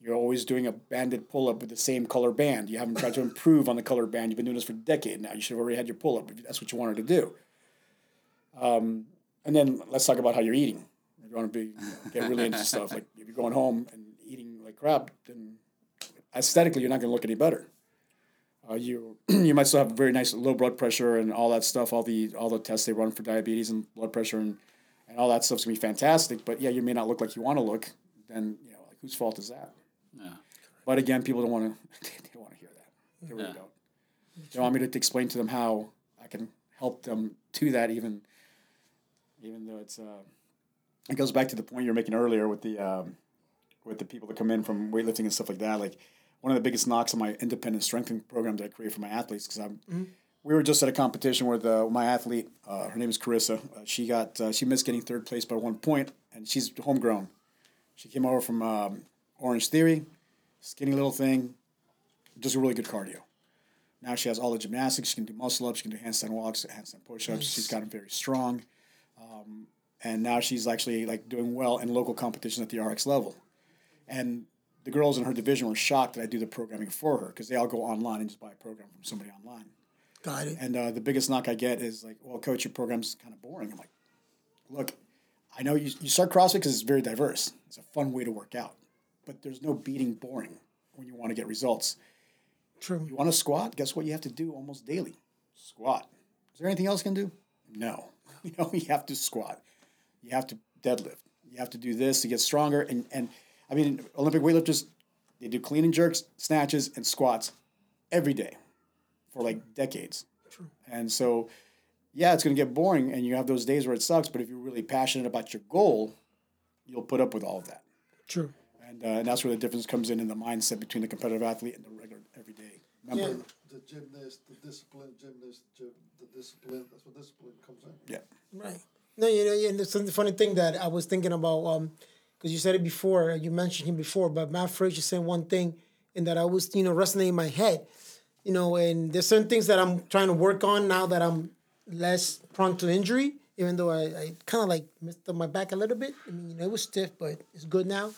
You're always doing a banded pull up with the same color band. You haven't tried to improve on the color band. You've been doing this for a decade now. You should have already had your pull up if that's what you wanted to do. Um, and then let's talk about how you're eating. If you want to be get really into stuff, like if you're going home and eating like crap, then aesthetically you're not going to look any better. Uh, you you might still have very nice low blood pressure and all that stuff. All the all the tests they run for diabetes and blood pressure and, and all that stuff's gonna be fantastic. But yeah, you may not look like you want to look. Then you know, like whose fault is that? Yeah. But again, people don't want to. They don't want to hear that. They really Yeah. don't. They want me to explain to them how I can help them to that, even even though it's. Uh, it goes back to the point you were making earlier with the um, with the people that come in from weightlifting and stuff like that. Like one of the biggest knocks on my independent strengthening program that I create for my athletes because I'm. We were just at a competition with uh, my athlete. Uh, her name is Carissa. Uh, she got uh, she missed getting third place by one point, and she's homegrown. She came over from um, Orange Theory, skinny little thing, just a really good cardio. Now she has all the gymnastics. She can do muscle ups. She can do handstand walks, handstand push ups. She's gotten very strong, um, and now she's actually like doing well in local competition at the RX level. And the girls in her division were shocked that I do the programming for her because they all go online and just buy a program from somebody online. Got it. And uh, the biggest knock I get is like, well, coach, your program's kind of boring. I'm like, look, I know you, you start CrossFit because it's very diverse. It's a fun way to work out. But there's no beating boring when you want to get results. True. You want to squat? Guess what you have to do almost daily? Squat. Is there anything else you can do? No. You know, you have to squat. You have to deadlift. You have to do this to get stronger. And, and I mean, Olympic weightlifters, they do clean and jerks, snatches, and squats every day for like decades. And so yeah, it's going to get boring, and you have those days where it sucks. But if you're really passionate about your goal, you'll put up with all of that. True. And, uh, and that's where the difference comes in in the mindset between the competitive athlete and the regular everyday member. Yeah. The gymnast, the discipline, gymnast, gym, the discipline. That's what discipline comes in. Yeah. Right. No, you know, yeah, and there's something funny thing that I was thinking about, um, because you said it before, you mentioned him before, but Matt Fraser said one thing, and that I was, you know, resonating in my head, you know, and there's certain things that I'm trying to work on now that I'm less prone to injury, even though I, I kind of like messed up my back a little bit. I mean, you know, it was stiff, but it's good now.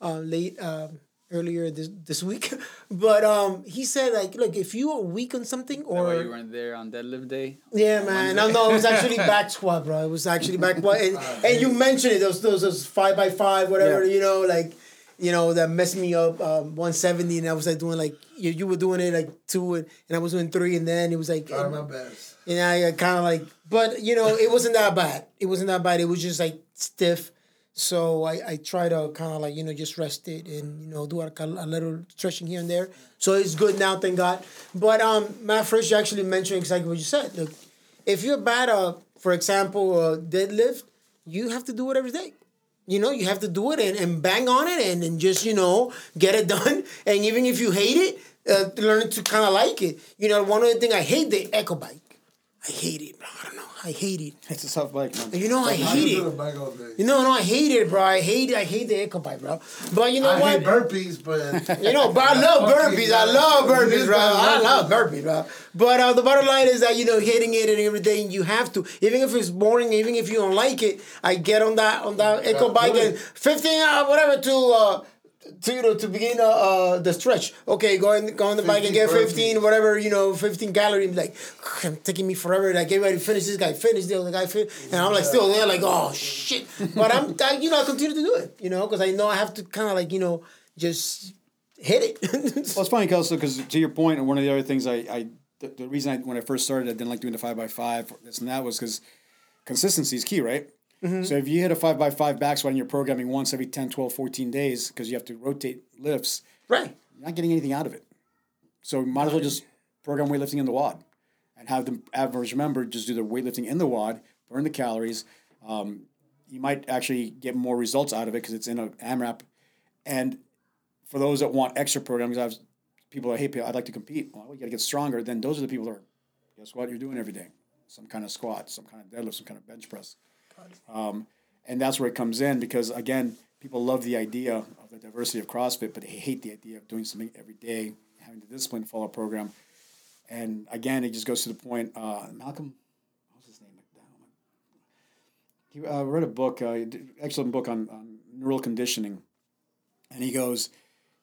Uh, late, um, earlier this this week, but um, he said like, look, if you are weak on something Is that why or you weren't there on deadlift day? yeah, man. No, no, it was actually back squat, bro. It was actually back squat, and, and you mentioned it. Those those those five by five, whatever. Yeah. You know, like you know that messed me up. Um, one seventy, and I was like doing like you, you were doing it like two, and, and I was doing three, and then it was like Try my best. and I kind of like, but you know, it wasn't that bad. It wasn't that bad. It was just like stiff. So I, I try to kind of like, you know, just rest it and, you know, do a, a little stretching here and there. So it's good now, thank God. But um, Matt Fraser actually mentioned exactly what you said. Look, if you're bad at, for example, uh, deadlift, you have to do it every day. You know, you have to do it and, and bang on it and, and just, you know, get it done. And even if you hate it, uh, learn to kind of like it. You know, one of the things I hate the echo bike. I hate it. I don't know. I hate it. It's a tough bike, man. You know, I I hate it. the all day. You know, no, I hate it, bro. I hate it. I hate the echo bike, bro. But you know I what? hate burpees, but You know, but I love burpees. I love burpees, bro. I love burpees, bro. But uh, the bottom line is that you know, hitting it and everything, you have to. Even if it's boring, even if you don't like it, I get on that on that echo bike and fifteen uh, whatever to uh to you know to begin uh, uh the stretch. Okay, go on go on the bike and 15 get fifteen whatever you know fifteen calories. Like I'm taking me forever. Like everybody finish this guy finish the other guy finish, and I'm like still there like oh shit. But I'm I, you know I continue to do it. You know because I know I have to kind of like you know just hit it. Well, it's funny, also, because to your point, and one of the other things I, I the, the reason I when I first started, I didn't like doing the five by five, this and that was because consistency is key, right? So if you hit a five by five back squat and you're programming once every 10, 12, 14 days because you have to rotate lifts, right. you're not getting anything out of it. So might as well just program weightlifting in the WOD and have the average member just do the weightlifting in the WOD, burn the calories. Um, you might actually get more results out of it because it's in an AMRAP. And for those that want extra programs, I have people that, hey, I'd like to compete. Well, you got to get stronger. Then those are the people that are, guess what, you're doing every day. Some kind of squat, some kind of deadlift, some kind of bench press. Um, and that's where it comes in because, again, people love the idea of the diversity of CrossFit, but they hate the idea of doing something every day, having the discipline to follow a program. And again, it just goes to the point. Uh, Malcolm, what's his name? He uh, wrote a book, uh, excellent book on, on neural conditioning, and he goes,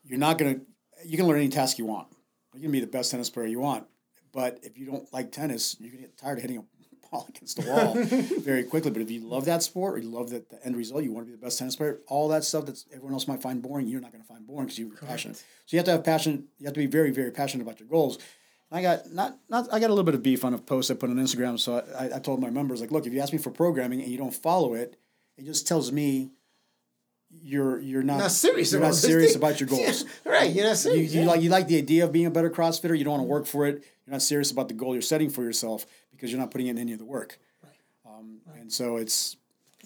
"You're not gonna, you can learn any task you want. You can be the best tennis player you want, but if you don't like tennis, you're gonna get tired of hitting a ball against the wall very quickly. But if you love that sport, or you love that the end result, you want to be the best tennis player. All that stuff that everyone else might find boring, you're not gonna find boring because you're passionate. So you have to have passion. You have to be very, very passionate about your goals." I got not not I got a little bit of beef on a post I put on Instagram. So I, I told my members like, look, if you ask me for programming and you don't follow it, it just tells me you're you're not, Not serious You're not serious about your goals. Yeah, right. You're not serious. You, you yeah. like you like the idea of being a better CrossFitter. You don't want to work for it. You're not serious about the goal you're setting for yourself because you're not putting in any of the work. Um, And so it's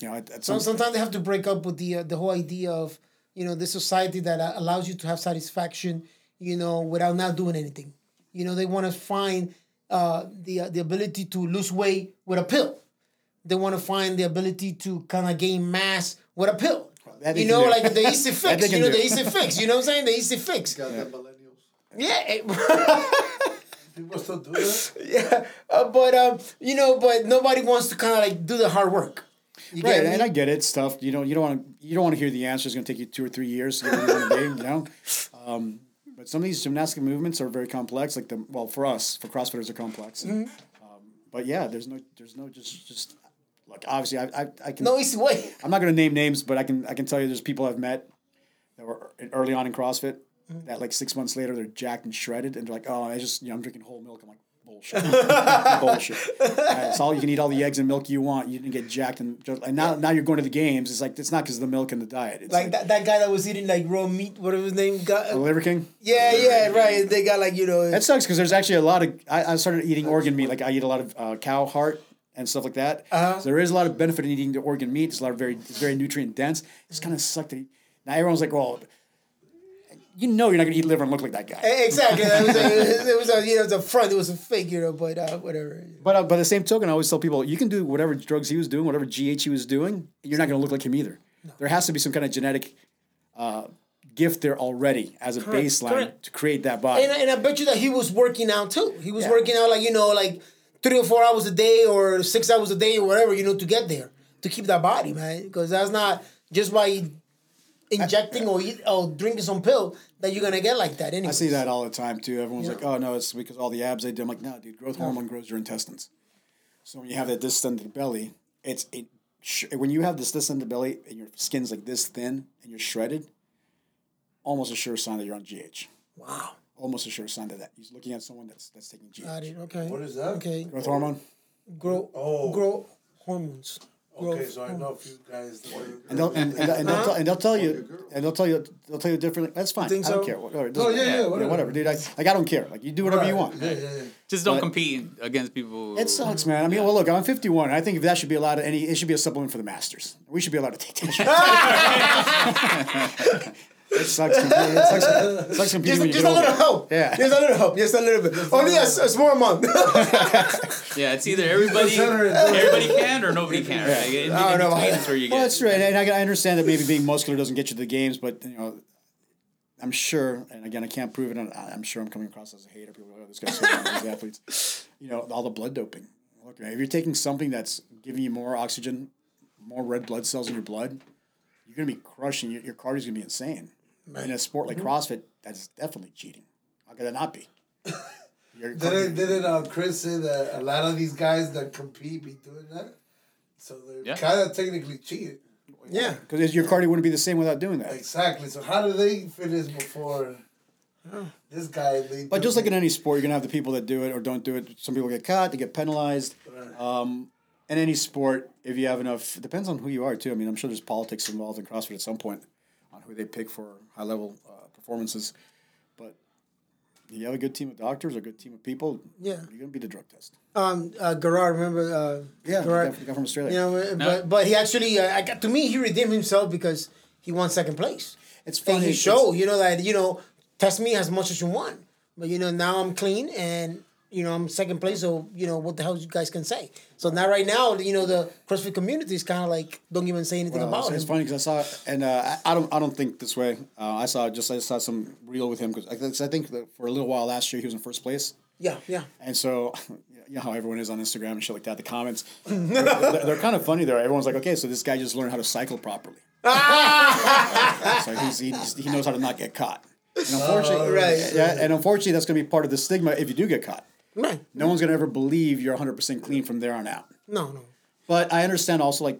you know at, at some, sometimes they have to break up with the uh, the whole idea of you know the society that uh, allows you to have satisfaction, you know, without not doing anything. You know, they want to find uh, the uh, the ability to lose weight with a pill. They want to find the ability to kind of gain mass with a pill. that they You know, do. like the easy That fix. You know, do. the easy fix. You know what I'm saying? The easy fix. got the millennials. Yeah. People still do that. yeah. Uh, but um, you know, but nobody wants to kind of like do the hard work. You right, get and? I get it. Stuff. You know, you don't want to. You don't want to hear the answer. It's going to take you two or three years to get where you want to be. You know, um, but some of these gymnastic movements are very complex. Like the well, for us, for CrossFitters, are complex. Mm-hmm. Um, but yeah, there's no, there's no just, just like obviously, I, I, I can. no easy way. I'm not going to name names, but I can, I can tell you, there's people I've met that were early on in CrossFit. That like six months later they're jacked and shredded, and they're like, oh, I just, you know, I'm drinking whole milk. I'm like. Bullshit. Bullshit. Uh, it's all you can eat all the eggs and milk you want. You didn't get jacked and and now now you're going to the games. It's like it's not because of the milk and the diet. It's Like like, that, that guy that was eating like raw meat, whatever his name got. the Liver King. yeah, yeah, right. They got like you know. That sucks because there's actually a lot of. I, I started eating organ meat. Like I eat a lot of uh, cow heart and stuff like that. Uh-huh. So there is a lot of benefit in eating the organ meat. It's a lot of very it's very nutrient dense. It's kind of sucked that he, now everyone's like, well, you know you're not gonna eat liver and look like that guy. Exactly. It was, a, it was a, you know, it was a front. It was a fake, you know, but uh, whatever. But uh, by the same token, I always tell people you can do whatever drugs he was doing, whatever GH he was doing. You're not going to look like him either. There has to be some kind of genetic uh, gift there already as a Correct, baseline correct. to create that body. And, and I bet you that he was working out too. He was Yeah. working out like you know, like three or four hours a day or six hours a day or whatever, you know, to get there to keep that body, man. Because that's not just by injecting or eat, or drinking some pill that you're gonna get like that. Anyway, I see that all the time too. Everyone's Yeah. like, "Oh no, it's because all the abs they do." I'm like, "No, dude, growth hormone grows your intestines." So when you have that distended belly, it's it. Sh- when you have this distended belly and your skin's like this thin and you're shredded, almost a sure sign that you're on GH. Wow. Almost a sure sign that that he's looking at someone that's that's taking GH. Got it. Okay. What is that? Okay. Growth hormone. Grow. Oh. Grow hormones. Okay, so I um, know if you guys. And they'll and, and, and they'll tell, and they'll tell you and they'll tell you they'll tell you differently. That's fine. think I don't so? care. Whatever. It Oh, doesn't- yeah, yeah, whatever. whatever, dude. I, like I don't care. Like you do whatever you want. Yeah, yeah, yeah. Just don't But- compete against people. It sucks, man. I mean, well, look, I'm 51. I think if that should be allowed, any it should be a supplement for the masters. We should be allowed to take that. it sucks. competing- It sucks, it sucks competing Just, when you just get a little older. help. Yeah. Just a little help. Just a little bit. Only a small amount. Yeah, it's either everybody everybody can or nobody can. Right? Like, in, I don't know. between is where you get. Well, that's right. and and I, I understand that maybe being muscular doesn't get you to the games, but you know, I'm sure, and again, I can't prove it. And I- I'm sure I'm coming across as a hater. People, are like, oh, this guy's so bad, these athletes. You know, all the blood doping. Look, if you're taking something that's giving you more oxygen, more red blood cells in your blood, you're gonna be crushing. Your, your cardio's gonna be insane. In a sport like CrossFit, that's definitely cheating. How could that not be? Didn't didn't uh, Chris say that a lot of these guys that compete be doing that? So they're Yeah. kind of technically cheating. yeah. Because your cardio wouldn't be the same without doing that. Exactly. So how do they finish before this guy? But just like in any sport, you're gonna have the people that do it or don't do it. Some people get caught, they get penalized. Um, in any sport, if you have enough, it depends on who you are too. I mean, I'm sure there's politics involved in CrossFit at some point on who they pick for high level uh, performances. But you have a good team of doctors a good team of people, Yeah. you're gonna be the drug test. Um, uh, Garard, remember? Uh, Yeah, the Garard. guy, the guy from Australia. You know, but but he actually, uh, I got to me, he redeemed himself because he won second place. it's And funny. he showed, you know, that you know, test me as much as you want, but you know, now I'm clean and you know I'm second place. So you know, what the hell you guys can say? So now, right now, you know, the CrossFit community is kind of like don't even say anything Well, about it's, it. it's funny because I saw, and uh, I, I don't, I don't think this way. Uh, I saw just, I saw some reel with him because I, I think that for a little while last year he was in first place. Yeah, yeah. And so, you know how everyone is on Instagram and shit like that. The comments, they're, they're, they're kind of funny there. Everyone's like, okay, so this guy just learned how to cycle properly. so he's, he, he knows how to not get caught. And unfortunately, Right. yeah, and unfortunately, that's going to be part of the stigma if you do get caught. Right. No one's going to ever believe you're 100% clean from there on out. No, no. But I understand also, like,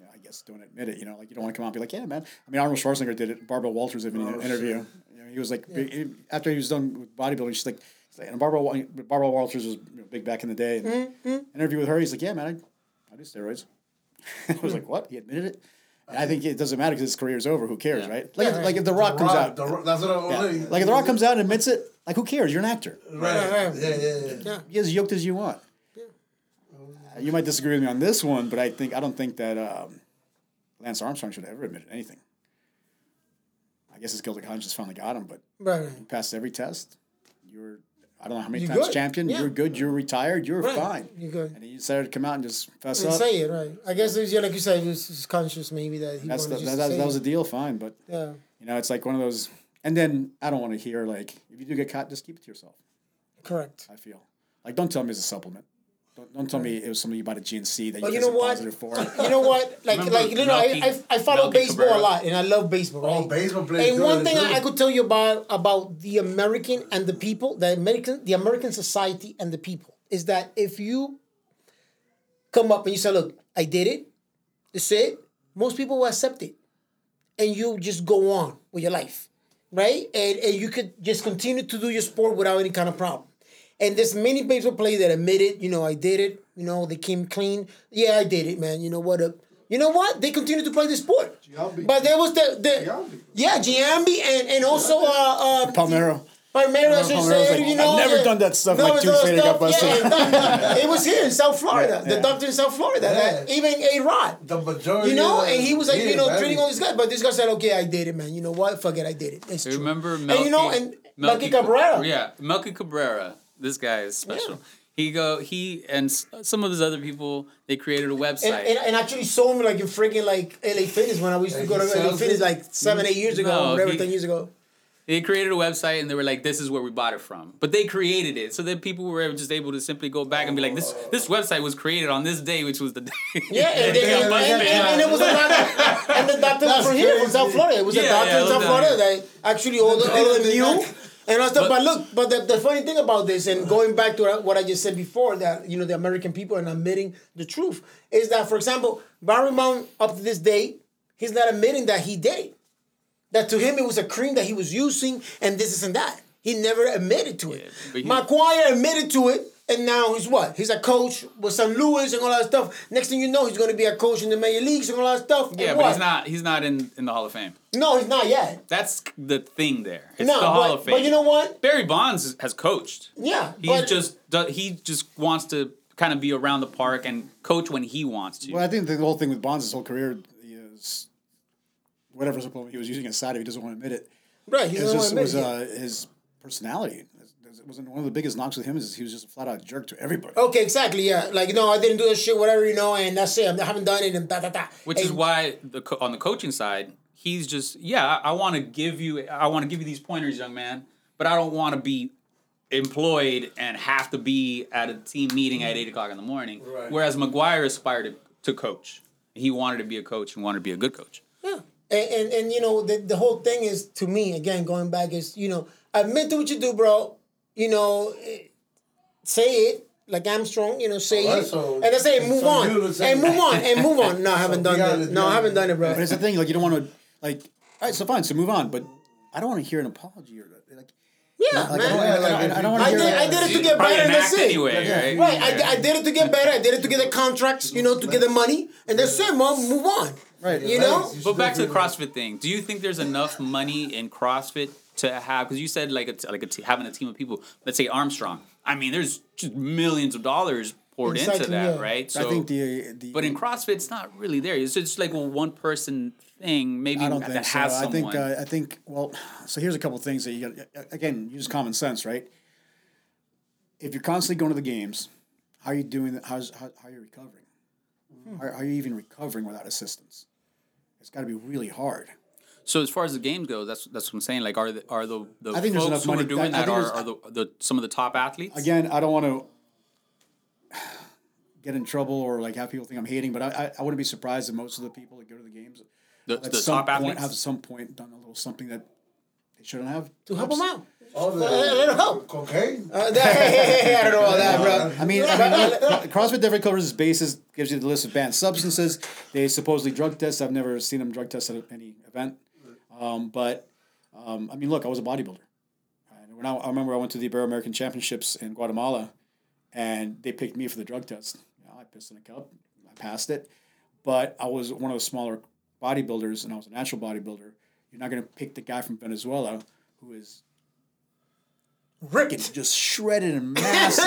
yeah, I guess don't admit it, you know, like you don't want to come out and be like, yeah, man. I mean, Arnold Schwarzenegger did it. Barbara Walters did it in an oh, interview. You know, he was like, big- after he was done with bodybuilding, she's like, and Barbara, Barbara Walters was big back in the day. And Interview with her, he's like, yeah, man, I, I do steroids. I was like, what? He admitted it? And I think it doesn't matter because his career is over. Who cares, Yeah. right? Like, Yeah, if, like if The Rock The comes Rock, out, The Rock- that's what I'm yeah. like if The Rock comes out and admits it, like who cares? You're an actor. Right. Right, right. Yeah, yeah, yeah. Yeah. Be as yoked as you want. Uh, You might disagree with me on this one, but I think I don't think that um, Lance Armstrong should have ever admitted anything. I guess his guilty conscience finally got him, but Right. you passed every test. You were I don't know how many You're times good. champion. Yeah. You're good. You're retired. You're Right. fine. You're good. And he decided to come out and just fess And up. say it, right. I guess it was, yeah, like you said, it was conscious maybe that he That's the, that, that, that was a deal. Fine, but Yeah, you know it's like one of those. And then I don't want to hear like if you do get caught, just keep it to yourself. correct. I feel like don't tell me it's a supplement. Don't, don't tell me it was something you bought at GNC that But you you know tested what? positive for. You know what? Like, Remember like you know, I, Melky- I, I follow Melky baseball Cabrera? a lot, and I love baseball. Oh, right? Oh, baseball players And do one thing too. I, I could tell you about about the American and the people, the American, the American society and the people, is that if you come up and you say, "Look, I did it," that's it. Most people will accept it, and you just go on with your life, right? And and you could just continue to do your sport without any kind of problem. And there's many baseball players that admit it. You know, I did it. You know, they came clean. Yeah, I did it, man. You know what? Uh, you know what? They continue to play the sport. Giambi. But there was the the Giambi. yeah Giambi and and also uh, uh Palmeiro. But Mary I just was said, like, you know, I've never yeah. done that stuff, No, like two those got busted. yeah, it was here in South Florida. Yeah. The doctor in South Florida, Yeah. that even A Rod. The majority. You know, and he was like, you know, man. treating all these guys. But this guy said, okay, I did it, man. You know what? Fuck it, I did it. It's true. Remember Melky? And you know, and Melky Cabrera. Yeah, Melky Cabrera. This guy is special. Yeah. He go he and some of his other people. They created a website. And, and, and actually saw me like in freaking like LA Fitness when I used to go to he LA Fitness like seven, eight years ago, No, whatever, he- ten years ago. They created a website and they were like, "This is where we bought it from." But they created it, so then people were just able to simply go back and be like, "This this website was created on this day, which was the day." Yeah, and, they and, got and, and, and it was a doctor, and the doctor was from here, from. South Florida. It was a doctor yeah, in South Florida down that actually all the all of them knew. And I stuff, But- but look, but the, the funny thing about this, and going back to what I just said before, that you know the American people and admitting the truth is that, for example, Barry Mount up to this day, he's not admitting that he did it. That to him it was a cream that he was using, and this is and that. He never admitted to it. but he- McGwire admitted to it, and now he's what? He's a coach with St. Louis and all that stuff. Next thing you know, he's going to be a coach in the major leagues and all that stuff. yeah, but he's not. He's not in in the Hall of Fame. No, he's not yet. That's the thing there. It's no, the Hall but, of Fame. but you know what? Barry Bonds has coached. Yeah, He's but just do- he just wants to kind of be around the park and coach when he wants to. Well, I think the whole thing with Bonds, his whole career is whatever supplement he was using inside of, he doesn't want to admit it. right. He It was doesn't just want to admit it. uh, his personality. It wasn't one of the biggest knocks with him is he was just a flat out jerk to everybody. Okay, exactly. Yeah, like no, I didn't do this shit, whatever you know, and that's it. I haven't done it, and da da da. Which and, is why the co- on the coaching side, he's just yeah. I, I want to give you I want to give you these pointers, young man, but I don't want to be employed and have to be at a team meeting at eight o'clock in the morning. Right. Whereas McGwire aspired to, to coach. He wanted to be a coach and wanted to be a good coach. Yeah. And, and and you know the the whole thing is to me again going back is you know admit to what you do, bro. You know, eh, say it like Armstrong. You know, say Alright, it, so- and that's say, Move so on, you would say- and move on, and move on. No, I haven't done that. it, No, I haven't done it, bro. But it's the thing, like you don't want to like. All right, so fine, so move on. But I don't want to hear an apology or like. Yeah, Like, I man. don't, I, don't- I don't I did. I did it to get better, an and that's act it. anyway, right? Right, I, I did it to get better. I did it to get the contracts, you know, to get the money, and that's it, mom. Move on. Right. You know. But back to the CrossFit thing. Do you think there's enough money in CrossFit to have? Because you said like a t- like a t- having a team of people. Let's say Armstrong. I mean, there's just millions of dollars poured Inside into that, yeah. right? So, I think the the. But in CrossFit, it's not really there. It's just like a one person thing. Maybe I don't that think so. has I someone. think uh, I think well. So here's a couple things that you got. Again, use common sense, right? If you're constantly going to the games, how are you doing? that? How's how, how are you recovering? Hmm. How, how are you even recovering without assistance? It's got to be really hard. so as far as the games go, that's that's what I'm saying. Like, are the are the the I think there's folks enough who are doing I- I that think are, are the, the some of the top athletes? Again, I don't want to get in trouble or like have people think I'm hating, but I, I, I wouldn't be surprised if most of the people that go to the games the, at the some top point athletes. have at some point done a little something that they shouldn't have. To help them out. All the Uh, let 'em help. cocaine. Uh, that- I don't know about that, bro. I mean, I mean look, CrossFit definitely covers its bases, gives you the list of banned substances. They supposedly drug test. I've never seen them drug test at any event. Um, but, um, I mean, look, I was a bodybuilder. And when I, I remember I went to the Ibero American Championships in Guatemala, and they picked me for the drug test. You know, I pissed in a cup. I passed it. But I was one of the smaller bodybuilders, and I was a natural bodybuilder. You're not going to pick the guy from Venezuela who is Ripped. just shredded and massive,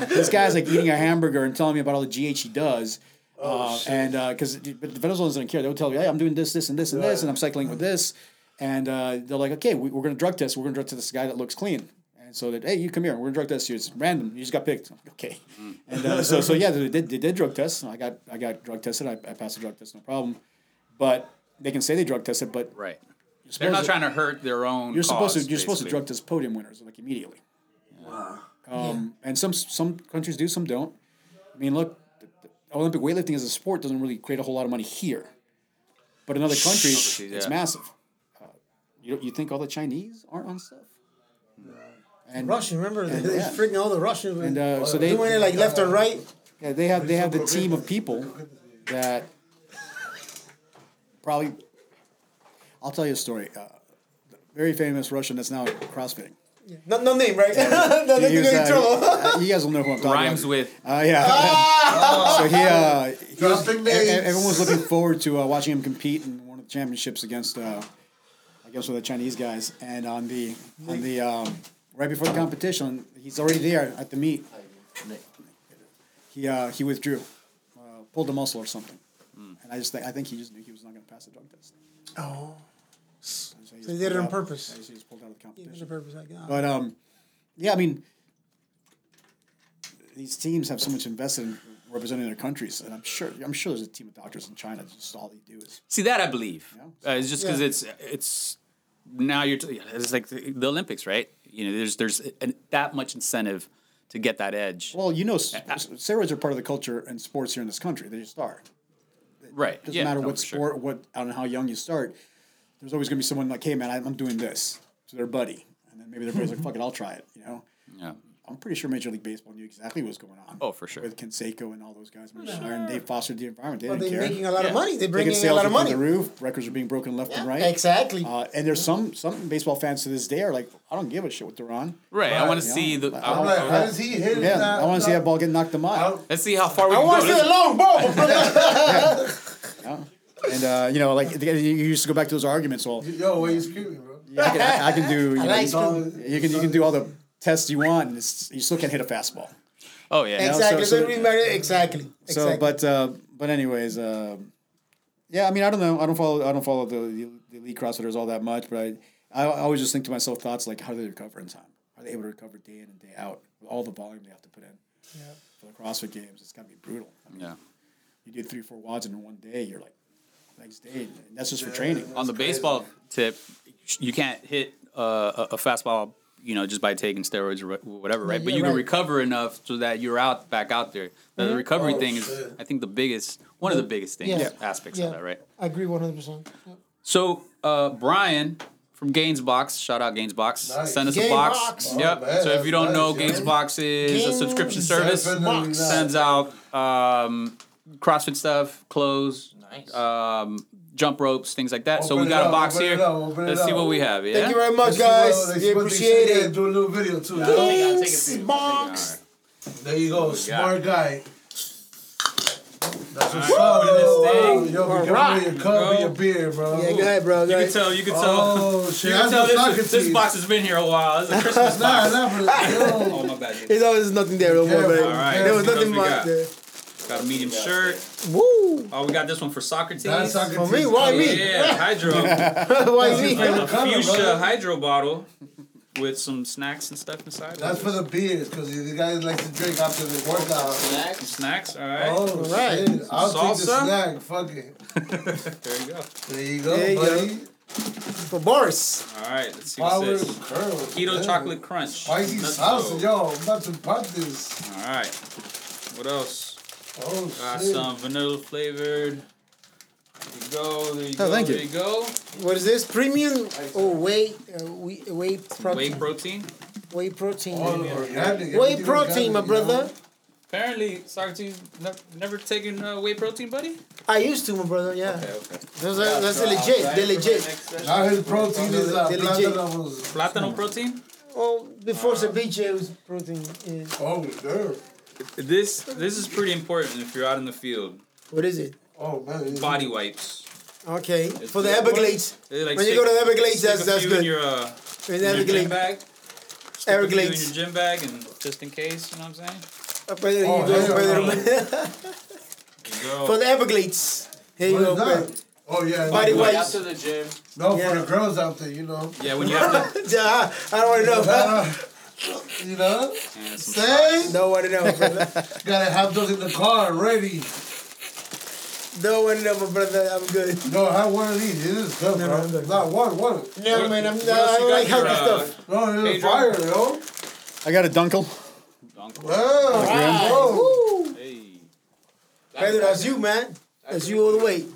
dude. this guy's like eating a hamburger and telling me about all the GH he does. uh, and because but the Venezuelans don't care, they'll tell you, "Hey, I'm doing this, this, and this, and this, and I'm cycling with this," and uh, they're like, "Okay, we, we're gonna drug test. We're gonna drug test this guy that looks clean." And so that, hey, you come here. We're gonna drug test you. It's random. You just got picked. Like, okay. And uh, so so yeah, they did they did drug tests. I got I got drug tested. I, I passed the drug test, no problem. But they can say they drug tested, but right. They're not to- trying to hurt their own. You're supposed to you're supposed to drug test podium winners like immediately. Wow. Um, And some some countries do, some don't. I mean, look, the, the Olympic weightlifting as a sport doesn't really create a whole lot of money here, but in other countries, Obviously, it's yeah. massive. Uh, you you think all the Chinese aren't on stuff? And Russian, remember? And, they yeah. freaking all the Russians. and uh, so they doing it like left and right. yeah, they have they have the team of people that probably. I'll tell you a story. Uh, very famous Russian that's now CrossFitting. No, no name, right? no, no, He was, uh, uh, you guys will know who I'm talking Rhymes about. with Uh, yeah. so he, uh, he was, names. everyone was looking forward to uh, watching him compete in one of the championships against uh, I guess with the Chinese guys, and on the on the um, right before the competition, he's already there at the meet. He uh, he withdrew, uh, pulled a muscle or something, and I just think I think he just knew he was not going to pass the drug test. Oh, So he, So he did it on purpose. Yeah, he just pulled out of the he competition. was a purpose like that. But um, yeah, I mean, these teams have so much invested in representing their countries, and I'm sure I'm sure there's a team of doctors in China. that Just all they do is See that I believe. Yeah. Uh, it's just because Yeah. it's it's now you're t- it's like the, the Olympics, right? You know, there's there's an, that much incentive to get that edge. well, you know, s- steroids are part of the culture and sports here in this country. They just are. Right. doesn't yeah, matter no, what sport, sure. what I don't know how young you start. There's always gonna be someone like, hey man, I'm doing this to their buddy, and then maybe their buddy's like, fuck it, I'll try it. You know, Yeah. I'm pretty sure Major League Baseball knew exactly what was going on. Oh, for sure. With Canseco and all those guys, Shire and Dave fostered the environment. They But didn't they're care. making a lot Yeah. of money. They're Ticket bringing in a lot of through money. the roof. Records are being broken left and right. Exactly. Uh, and there's some some baseball fans to this day are like, I don't give a shit what they're on. Right. I want to Yeah. see the. I'm I, I'm like, I- how does he hit Yeah, that? I want to see that ball get knocked them I out. let's see how far we go. I want to see a long ball, brother. And uh, you know, like you used to go back to those arguments. Well, Yo, what you screaming, bro? yeah, I, can, I, I can do. You, know, like you, screaming. you can you can do all the tests you want, and it's, you still can't hit a fastball. Oh yeah. Exactly. so- So, exactly. So, but uh, but anyways, uh, yeah. I mean, I don't know. I don't follow. I don't follow the, the, the elite CrossFitters all that much. But I, I always just think to myself thoughts like, how do they recover in time? Are they able to recover day in and day out with all the volume they have to put in Yeah. for the CrossFit Games? It's got to be brutal. I mean, Yeah. you do three, four WODs in one day. You're like, next day. And that's just for training. On the baseball tip, you can't hit uh, a, a fastball. You know, just by taking steroids or whatever, right? But yeah, you can recover enough so that you're out back out there. The Mm-hmm. recovery Oh, thing is. I think, the biggest one of the biggest things Yeah. aspects Yeah. of that, right? I agree one hundred percent. So, uh, Brian from Gainsbox, shout out Gainsbox, Nice. send us a Gainsbox. box. Oh, yep. man, so if you don't know, nice, yeah. Gainsbox is a subscription service. Not. Sends out um, CrossFit stuff, clothes, Nice. um, jump ropes, things like that. so we it got a box here. up, Let's see up. what we have. Yeah. Thank you very much, Let's guys. let's We see what they appreciate say. It. Do a little video too. Yeah, I'll take- take a Thanks, box. There you go, smart guy. That's what's All up, right, yo. this thing. Yo, be All careful right. with your cup Go. and your beer, bro. Yeah, go ahead, bro. Go You can tell. You can oh, tell. Oh, shit. you can tell the this, this box has been here a while. It's a Christmas Nah, box. nah, but yo. Oh my bad. There's always nothing there no more, Yeah, man. There was nothing else we much there. Got a medium shirt. Woo! Oh, we got this one for Socrates. That's Socrates. For me, why me? Yeah, hydro. Why me? favorite a fuchsia hydro bottle with some snacks and stuff inside. That's for the beers, because the guys like to drink after the workout. Next. snacks. All right. Oh, right. shit. I'll take the Salsa? snack. Fuck it. There you go. There you go, There you go. buddy. For Boris. All right. Let's see Power what's this. curl. Keto Yeah. chocolate crunch. Spicy Let's salsa, yo. I'm about to pop this. All right. What else? Oh, Got shit. some vanilla flavored. There you go. There you go. Oh, thank you. there you go. What is this? Premium? Oh, whey, uh, whey, whey protein. Whey protein. Whey protein. All organic. Whey protein, my brother. know? Apparently, Socrates ne- never taken uh, whey protein, buddy. I used to, my brother. Yeah. Okay, okay. Those are, that's legit. They're legit. Now his protein is uh, They're legit. platanos. Plátano protein. Oh, before ceviche, it was protein. Yeah. Oh, there. This this is pretty important if you're out in the field. What is it? Oh, man. Body wipes. Okay. It's For the. Everglades. Like, When you go to the Everglades, that's that's few in good. your, uh, In in the your gym Everglades. bag. Stick a few Everglades. in your gym bag, and just in case, you know what I'm saying. Uh, Pedro, Oh, you go, hell There go. For the Everglades. Here you go, is Oh, yeah. Body no, wipes. After the gym. No, Yeah. for the girls out there, you know. yeah, when you have to. Yeah, I don't want to know. You know? And some Say, Don't want to know, brother. gotta have those in the car ready. No one want to know, my brother. I'm good. No, I have one of these. It is good, No, bro. no, I'm good. Not one, one. No, What- man, I'm, what I else you don't like got healthy uh, stuff. No, it's Pedro? fire, yo. I got a dunkel. Well, Right. bro. Woo. Hey. Pedro, that's you, man. That's you all the way.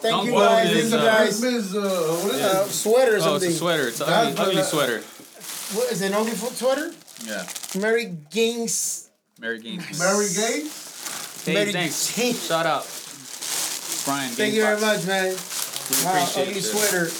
Thank you, Dunkel guys. is, Thank you, uh, guys. Christmas, uh, what is Uh, it? sweater or something. Oh, it's something. a sweater. It's an ugly, ugly sweater. What is it, an ugly foot sweater? Yeah. Mary Gaines. Mary Gaines. Mary Gay? Hey, Mary thanks. Gaines. Shout out. Brian. Thank you very much, man. We Wow, appreciate ugly this. sweater.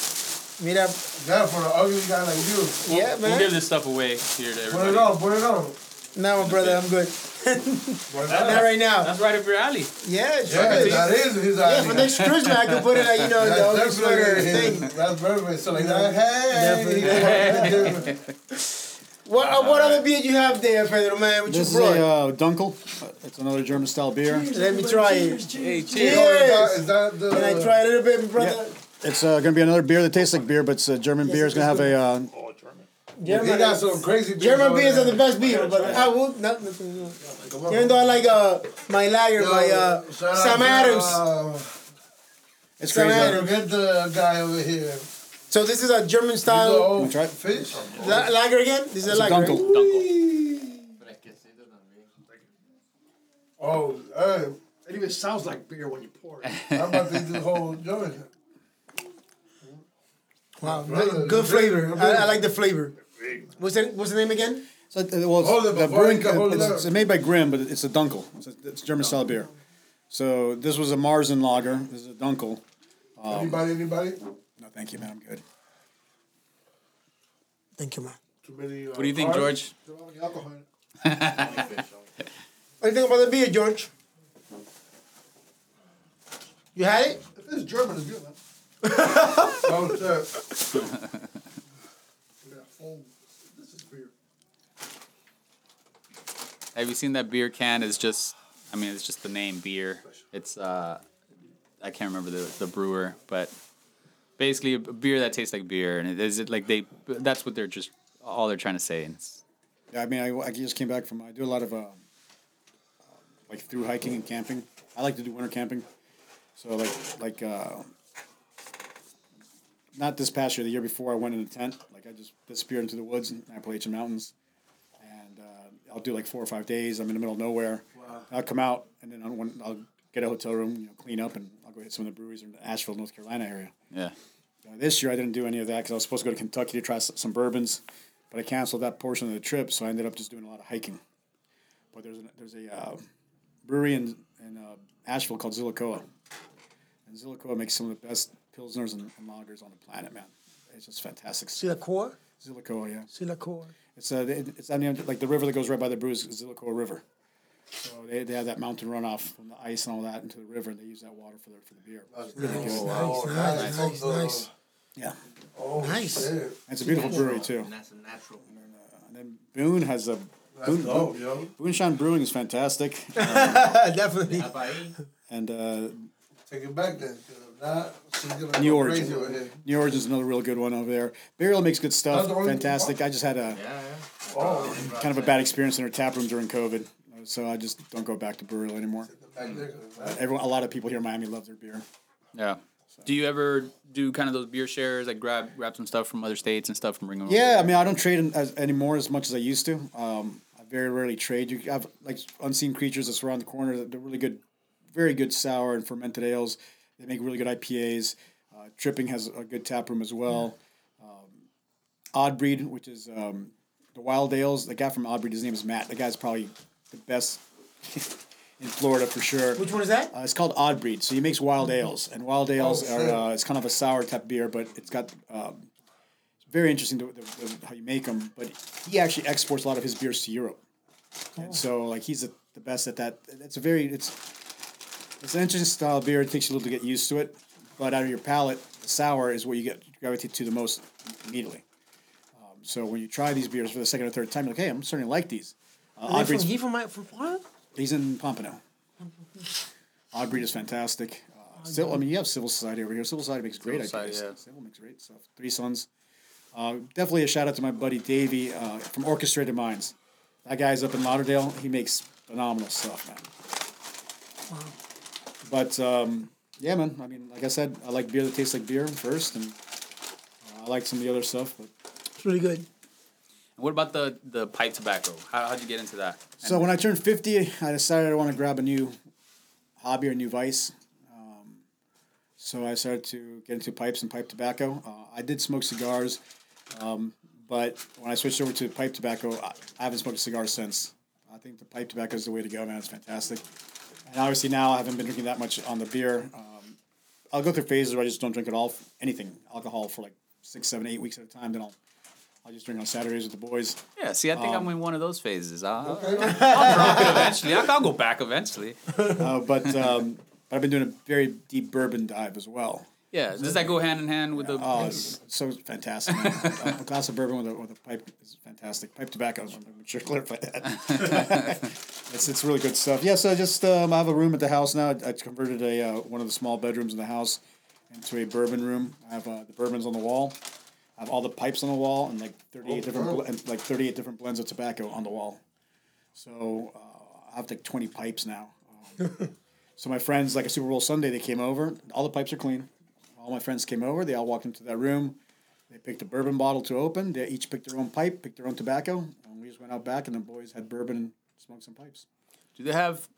Mira, Yeah, for an ugly guy like you. yeah, We'll give this stuff away here to Put it on, put it on. Now, my brother, I'm good. Not right now. That's right up your alley. Yeah, sure Yeah, is. that is his Yeah, for next Christmas I can put it at you know the That's August sweater thing. That's perfect. So like that. Definitely. Hey. What uh, what other beer do you have there, Pedro man? What This you is brought? a uh, Dunkel. Uh, It's another German style beer. Let me try it. Hey, Cheers. cheers. Is that the? Can I try a little bit, brother? It's uh, going to be another beer that tastes like beer, but it's a German beer. It's going to have a. Uh, He German, got some crazy. beers German over beers are the best beer, but I will not. Come on. Even though I like uh my lager Yo, by uh shout out Sam Adams. uh, it's Sam crazy. Adams. Forget the guy over here. So this is a German style old try it? fish. la- lager again. This is a It's a lager. Dunkel. Dunkel. Oh, hey, It even sounds like beer when you pour it. I'm about to do the whole joint. Wow, good, good flavor. I, I like the flavor. What's the what's the name again? So, uh, well, it's, Hold it the before brewing, you can hold it it's, up. it's made by Grimm, but it's a Dunkel. It's, a, it's German style beer. So this was a Marzen lager. This is a Dunkel. anybody, anybody? No, thank you, man. I'm good. Thank you, man. Too many. Uh, What do you think, carbs? George? Don't have any alcohol. What do you think about the beer, George? You had it? If it's German, it's good, man. Oh shit! Look this is beer. Have you seen that beer can? Is just, I mean, it's just the name beer. It's, uh, I can't remember the, the brewer, but basically a beer that tastes like beer. And it is it like they, that's what they're just, all they're trying to say. And it's, Yeah, I mean, I, I just came back from. I do a lot of uh, like through hiking and camping. I like to do winter camping. So like like uh, not this past year, the year before, I went in a tent. Like I just disappeared into the woods in Appalachian Mountains, and uh, I'll do like four or five days. I'm in the middle of nowhere. I'll come out and then I'll, I'll get a hotel room, you know, clean up, and I'll go hit some of the breweries in the Asheville, North Carolina area. yeah. Uh, this year I didn't do any of that because I was supposed to go to Kentucky to try some bourbons, but I canceled that portion of the trip, so I ended up just doing a lot of hiking. But there's a, there's a uh, brewery in in uh, Asheville called Zillicoa, and Zillicoa makes some of the best pilsners and, and lagers on the planet, man. It's just fantastic. See the yeah. See. It's uh, it- it's on the end- like the river that goes right by the brew is Zillicoa River. So they, they have that mountain runoff from the ice and all that into the river, and they use that water for the for the beer. It's really good. Oh, Nice, nice, nice. Yeah, Oh, Nice. and it's a beautiful brewery too. And that's a natural. And then Boone has a That's Boone, dope, yo. Boonshine Brewing is fantastic, Definitely. and uh, Take it back then. 'Cause if not, she's gonna New go Origin. crazy over here. New Origin is another real good one over there. Burial makes good stuff, That's the only- fantastic. I just had a Yeah, yeah. Oh, kind of a bad experience in their tap room during COVID, so I just don't go back to Burial anymore. back there. 'cause Everyone, a lot of people here in Miami love their beer. Yeah. Do you ever do kind of those beer shares, like grab grab some stuff from other states and stuff and bring them? Yeah, I mean, I don't trade in as, anymore as much as I used to. Um, I very rarely trade. You have like unseen creatures that's around the corner. They're really good, very good sour and fermented ales. They make really good IPAs. Uh, Tripping has a good tap room as well. Um, Odd Breed, which is um, the wild ales. The guy from Odd Breed, his name is Matt. The guy's probably the best in Florida for sure. Which one is that? Uh, it's called Odd Breed. So he makes wild ales, and wild ales Oh, are uh, it's kind of a sour type beer, but it's got um, it's very interesting the, the, the, how you make them. But he actually exports a lot of his beers to Europe, and so like he's the, the best at that. It's a very it's it's an interesting style of beer. It takes you a little to get used to it, but out of your palate, the sour is what you get gravitate to the most immediately. Um, so when you try these beers for the second or third time, you're like, hey, I'm starting to like these. Uh, Are they from, he from, my, from Florida? He's in Pompano. Odd Breed is fantastic. Uh, still, I mean, you have Civil Society over here. Civil Society makes great Civil Society, IPAs. yeah. Civil makes great stuff. Three Sons. Uh, definitely a shout out to my buddy Davey uh, from Orchestrated Minds. That guy's up in Lauderdale. He makes phenomenal stuff, man. But um, yeah, man. I mean, like I said, I like beer that tastes like beer first, and uh, I like some of the other stuff. But It's really good. And what about the the pipe tobacco? How how'd you get into that? So when I turned 50, I decided I want to grab a new hobby or new vice. Um, so I started to get into pipes and pipe tobacco. Uh, I did smoke cigars, um, but when I switched over to pipe tobacco, I, I haven't smoked a cigar since. I think the pipe tobacco is the way to go, man. It's fantastic. And obviously now I haven't been drinking that much on the beer. Um, I'll go through phases where I just don't drink at all, anything, alcohol for like six, seven, eight weeks at a time. Then I'll I'll just drink on Saturdays with the boys. Yeah, see, I think Um, I'm in one of those phases. I'll, I'll drop it eventually. I'll, I'll go back eventually. Uh, but um, but I've been doing a very deep bourbon dive as well. Yeah, does that go hand in hand with the? Oh, it's so fantastic. a, a glass of bourbon with a, with a pipe is fantastic. Pipe tobacco, I'm sure to clarify that. it's, it's really good stuff. Yeah, so I just um, I have a room at the house now. I converted a uh, one of the small bedrooms in the house into a bourbon room. I have uh, the bourbons on the wall. I have all the pipes on the wall and like thirty eight different bl- and like thirty eight different blends of tobacco on the wall. So uh, I have like twenty pipes now. Um, so my friends, like a Super Bowl Sunday, they came over. All the pipes are clean. All my friends came over. They all walked into that room. They picked a bourbon bottle to open. They each picked their own pipe, picked their own tobacco, and we just went out back. And the boys had bourbon and smoked some pipes. Do they have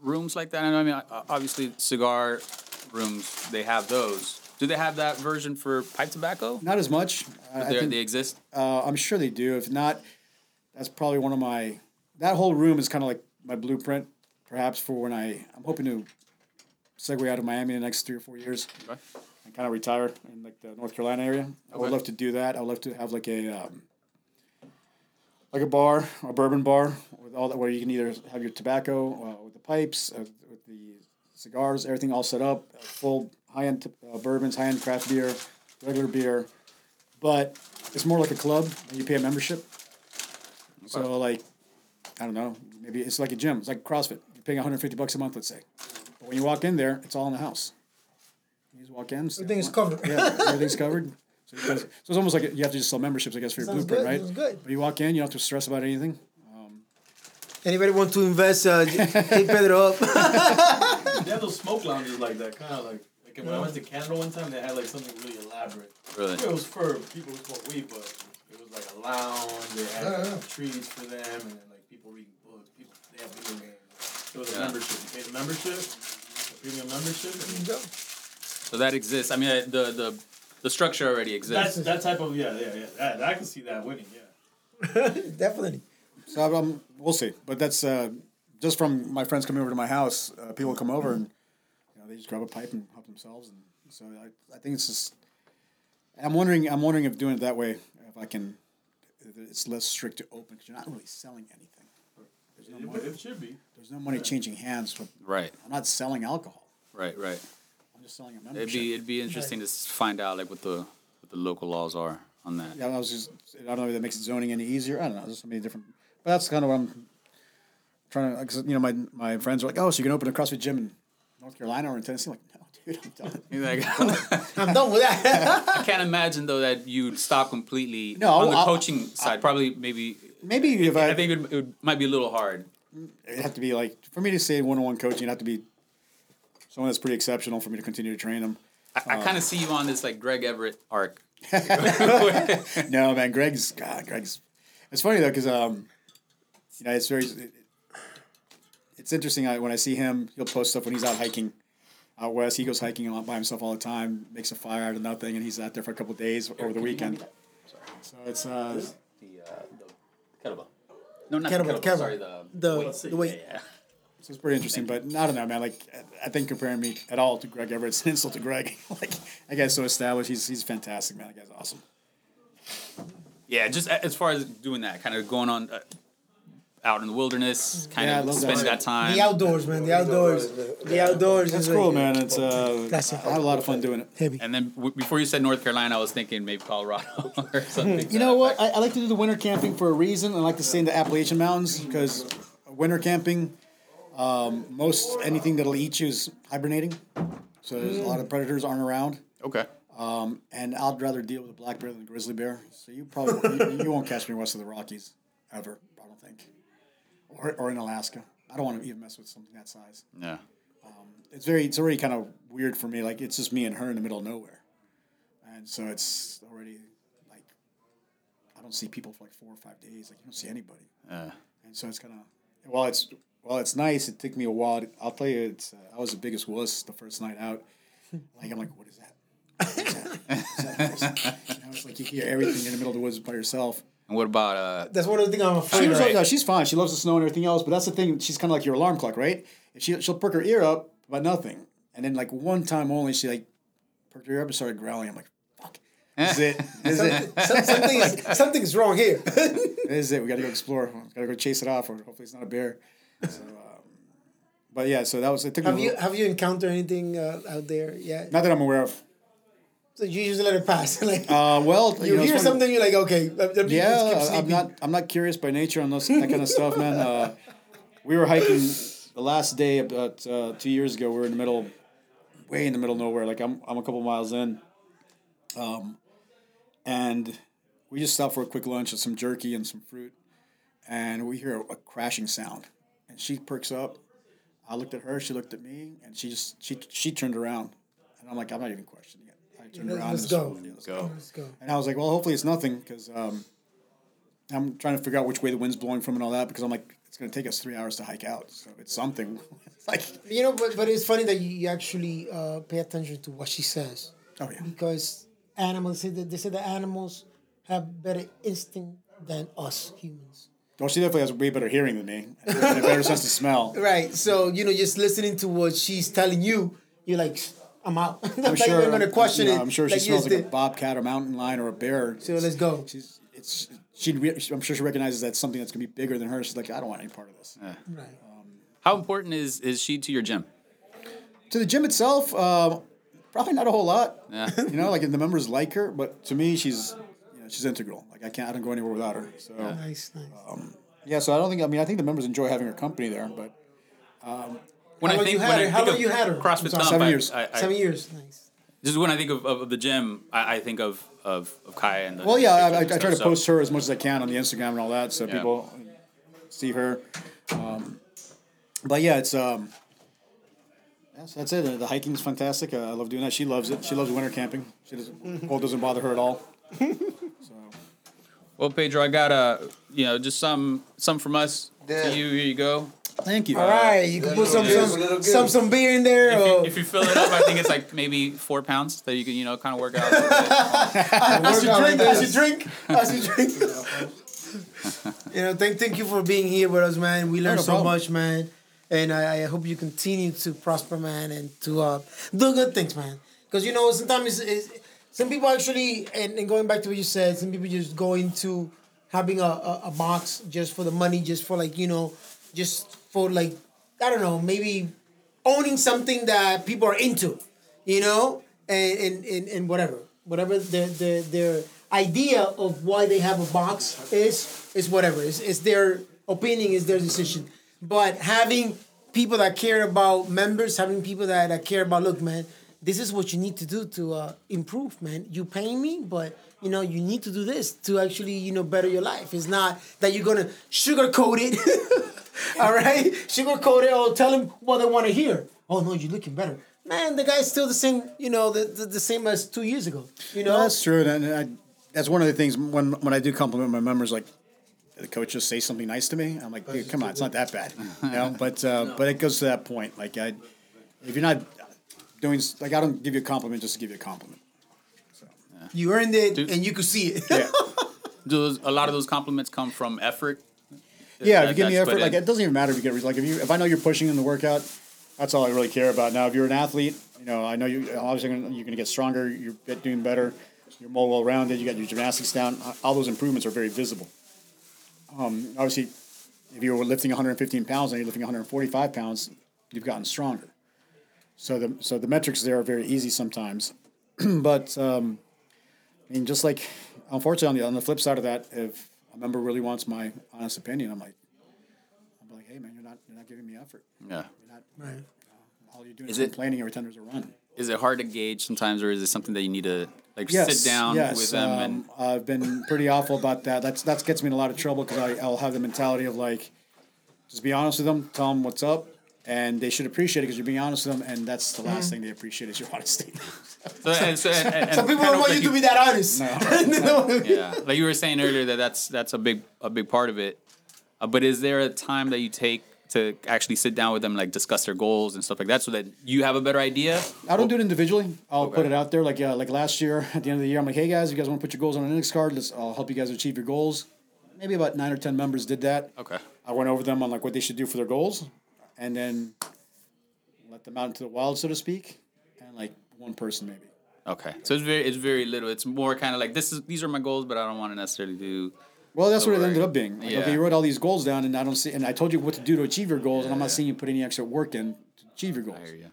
rooms like that? I know. I mean, obviously, cigar rooms they have those. Do they have that version for pipe tobacco? Not as much. They're- think, they exist. uh, I'm sure they do. If not, that's probably one of my. That whole room is kind of like my blueprint, perhaps for when I. I'm hoping to segue out of Miami in the next three or four years. Okay. Kind of retire in like the North Carolina area. I would love to do that. I would love to have like a um, like a bar, a bourbon bar with all that, where you can either have your tobacco uh, with the pipes, uh, with the cigars, everything all set up, uh, full high end uh, bourbons, high end craft beer, regular beer, but it's more like a club. And you pay a membership. So like, I don't know, maybe it's like a gym. It's like CrossFit. You're paying 150 bucks a month, let's say. But when you walk in there, it's all in the house. You just walk in. Everything is covered. Yeah, everything's covered. So, guys, so it's almost like you have to just sell memberships, I guess, for your Sounds blueprint, good, right? sounds good. But you walk in, you don't have to stress about anything. Anybody want to invest? Uh, hit Pedro up. They have those smoke lounges like that, kind of like like when I went to Canada one time, they had like something really elaborate. Really? It was for people who smoke weed, but it was like a lounge. They had Yeah, like, yeah. trees for them, and then like people reading books. People they have video games. It was a membership. You pay the membership, the premium membership. And So that exists. I mean, the the the structure already that's exists. that type of yeah yeah yeah. That, I can see that winning. Yeah. Definitely. So um, we'll see. But that's uh, just from my friends coming over to my house. Uh, people come over and you know they just grab a pipe and help themselves. And so I, I think it's just. I'm wondering. I'm wondering if doing it that way, if I can, if it's less strict to open because you're not really selling anything. There's no It, money. it should be. There's no money changing hands. But Right, I'm not selling alcohol. right, right. Just selling a It'd be it'd be interesting to find out like what the what the local laws are on that. Yeah, I was just. I don't know if that makes zoning any easier. I don't know. There's so many different. But that's kind of what I'm trying to. Cause, you know, my my friends are like, "Oh, so you can open a CrossFit gym in North Carolina or in Tennessee?" I'm like, no, dude, I'm done. You're like, I'm done with that. I can't imagine though that you'd stop completely No, on the I'll- coaching side. Probably maybe. Maybe if I, I think it, would, it would, might be a little hard. it'd have to be like for me to say one-on-one coaching, it'd have to be someone that's pretty exceptional for me to continue to train them. I, I kind of see you on this like Greg Everett arc. no, man, Greg's God, Greg's. It's funny though because um, you know, it's very. It, it's interesting I, when I see him. He'll post stuff when he's out hiking out west. He goes hiking a lot by himself all the time. Makes a fire out of nothing, and he's out there for a couple days over the weekend. So it's uh, The uh, the kettlebell. No, not Kettlebell, the kettlebell. kettlebell. Sorry, the the weight. the weight. Yeah. So it's pretty interesting. But I don't know, man. Like I think comparing me at all to Greg Everett's an insult to Greg. like that guy's so established. He's he's fantastic, man. That guy's awesome. Yeah, just as far as doing that, kind of going on uh, out in the wilderness, kind Yeah, of love that. spending that time. The outdoors, man. The outdoors. The outdoors. That's cool, like man. It's uh, That's. I have a lot of fun doing it. Heavy. And then w- before you said North Carolina, I was thinking maybe Colorado or something. You know what? I, I like to do the winter camping for a reason. I like to stay in the Appalachian Mountains because winter camping, um, most anything that'll eat you is hibernating. So there's a lot of predators aren't around. Okay. Um, and I'd rather deal with a black bear than a grizzly bear. So you probably you, you won't catch me west of the Rockies ever. I don't think, or or in Alaska. I don't want to even mess with something that size. Yeah. It's very it's already kind of weird for me. Like it's just me and her in the middle of nowhere, and so it's already like I don't see people for like four or five days. Like you don't see anybody, Yeah. and so it's kind of well, it's well, it's nice. It took me a while. To, I'll tell you, it's uh, I was the biggest wuss the first night out. Like I'm like, what is that? What is that? What is that? You know, like you hear everything in the middle of the woods by yourself. And what about uh? That's one of the things I'm She afraid was of. like, no, she's fine. She loves the snow and everything else, but that's the thing. She's kind of like your alarm clock, right? If she she'll perk her ear up, but nothing. And then like one time only, she like perked her ear up and started growling. I'm like, fuck. Is it. This it. Some- something is something's wrong here. This is it. We got to go explore. Got to go chase it off, or hopefully it's not a bear. So, um, but yeah, so that was. It took have you have you encountered anything uh, out there yet? not that I'm aware of. So you just let it pass. like Uh, well, you, know, hear something, you're like, okay. let- let me just keep Yeah, I'm not. I'm not curious by nature on those, that kind of stuff, man. Uh, we were hiking the last day about uh, two years ago. We were in the middle, way in the middle of nowhere. Like I'm, I'm a couple miles in, um, and we just stopped for a quick lunch and some jerky and some fruit, and we hear a, a crashing sound, and she perks up. I looked at her. She looked at me, and she just she she turned around, and I'm like, I'm not even questioning it. I turned Let's- around. let's and go. yeah, let's Go. Let's go. and I was like, well, hopefully it's nothing because um, I'm trying to figure out which way the wind's blowing from and all that because I'm like, it's going to take us three hours to hike out. So it's something. it's like, You know, but, but it's funny that you you actually uh, pay attention to what she says oh, yeah. because animals say that they say that animals have better instinct than us humans. Well, she definitely has way better hearing than me and a better sense of smell. Right. So you know, just listening to what she's telling you, you're like, I'm out. I'm I'm sure, even gonna question you know, it. I'm sure she like, smells yes, like a bobcat, or mountain lion, or a bear. So let's go. She's, it's, she, I'm sure she recognizes that's something that's going to be bigger than her. She's like, I don't want any part of this. Right. How important is is she to your gym? To the gym itself, um, probably not a whole lot. Yeah. You know, like the members like her, but to me, she's you know, she's integral. Like I can't, I don't go anywhere without her. So yeah. Nice, nice. so I don't think. I mean, I think the members enjoy having her company there. But When How I long think you had when her? How long you had her? CrossFit sorry. Thump, Seven I- years. I, I, Seven years. Nice. Just when I think of, of the gym, I, I think of of of Kaya and the. well, yeah, I, I, I try to so- post her as much as I can on the Instagram and all that, so Yeah. people see her. Um, but yeah, it's um, that's that's it. The hiking's fantastic. Uh, I love doing that. She loves it. She loves winter camping. She doesn't cold doesn't bother her at all. So Well, Pedro, I got a you know just some some from us Yeah. to you. Here you go. thank you. All right, you can put some little some, some some beer in there. If or you, if you fill it up, I think it's like maybe four pounds that you can you know kind of work out. a little bit. as you drink, like as you drink, as you drink. you know, thank thank you for being here with us, man. We learned no so much, man. And I, I hope you continue to prosper, man, and to uh, do good things, man. Because you know, sometimes it's, it's, some people actually, and, and going back to what you said, some people just go into having a, a, a box just for the money, just for like you know, just for like I don't know, maybe owning something that people are into, you know, and and, and, and whatever, whatever their, their their idea of why they have a box is is whatever. It's, it's their opinion, is their decision. But having people that care about members, having people that, that care about, look, man, this is what you need to do to uh, improve, man. You pay me, but you know you need to do this to actually you know better your life. It's not that you're gonna sugarcoat it. All right, sugarcoat it or tell them what they want to hear. Oh no, you're looking better, man. The guy's still the same, you know, the, the, the same as two years ago. You know, No, that's true, and I, that's one of the things when when I do compliment my members, like the coach just say something nice to me. I'm like, dude, come on, it's not that bad, you know. But uh, but it goes to that point. Like, I, if you're not doing like, I don't give you a compliment just to give you a compliment. you earned it, Dude. and you could see it. Yeah, Do those, a lot of those compliments come from effort? yeah. If you give me effort, like in. it doesn't even matter if you get like if you if I know you're pushing in the workout, that's all I really care about. Now, if you're an athlete, you know, I know you obviously gonna, you're going to get stronger. You're doing better. You're more well rounded. You got your gymnastics down. All those improvements are very visible. Um, obviously, if you were lifting 115 pounds and you're lifting 145 pounds, you've gotten stronger. So the so the metrics there are very easy sometimes, but um, I mean, just like unfortunately on the on the flip side of that, if a member really wants my honest opinion, I'm like, I'm like, hey man, you're not you're not giving me effort. Yeah. You're not. Right. All you're doing Is is, it- complaining every time there's a run. Is it hard to gauge sometimes, or is it something that you need to like Yes, sit down yes, with them and um, I've been pretty awful about that. That's that gets me in a lot of trouble because I'll have the mentality of like, just be honest with them, tell them what's up, and they should appreciate it because you're being honest with them, and that's the Mm. last thing they appreciate is your honesty. So, and, so, and, and, Some people don't want like you to be that honest. yeah, like you were saying earlier that that's that's a big a big part of it. Uh, but is there a time that you take to actually sit down with them, like discuss their goals and stuff like that, so that you have a better idea? I don't do it individually. I'll Okay. put it out there. Like uh, like last year at the end of the year, I'm like, hey guys, you guys want to put your goals on an index card? Let's. I'll help you guys achieve your goals. Maybe about nine or ten members did that. Okay. I went over them on like what they should do for their goals, and then let them out into the wild, so to speak, and like one person maybe Okay, so it's very it's very little. It's more kind of like this is these are my goals, but I don't want to necessarily do. Well, that's what it ended up being. Like, Yeah. Okay, you wrote all these goals down, and I don't see, and I told you what to do to achieve your goals, and I'm not seeing you put any extra work in to achieve your goals. I hear you.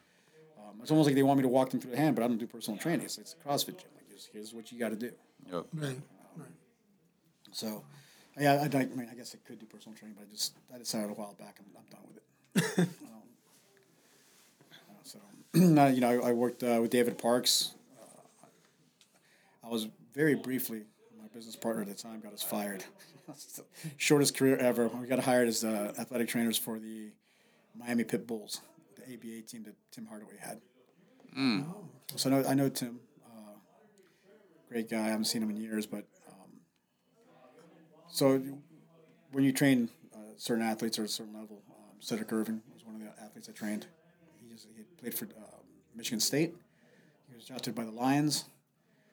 Um, it's almost like they want me to walk them through the hand, but I don't do personal training. It's, it's a CrossFit gym. Like, here's, here's what you got to do. Yep. Right. So, yeah, I, I, I mean, I guess I could do personal training, but I just I decided a while back I'm, I'm done with it. Um, so, you know, I, I worked uh, with David Parks. Uh, I was very briefly my business partner at the time got us fired. Shortest career ever. We got hired as uh, athletic trainers for the Miami Pit Bulls, the ABA team that Tim Hardaway had. So I know, I know Tim. Uh, great guy. I haven't seen him in years, but um, so when you train uh, certain athletes at a certain level, um, Sedrick Irvin was one of the athletes I trained. He, just, he had played for uh, Michigan State. He was drafted by the Lions.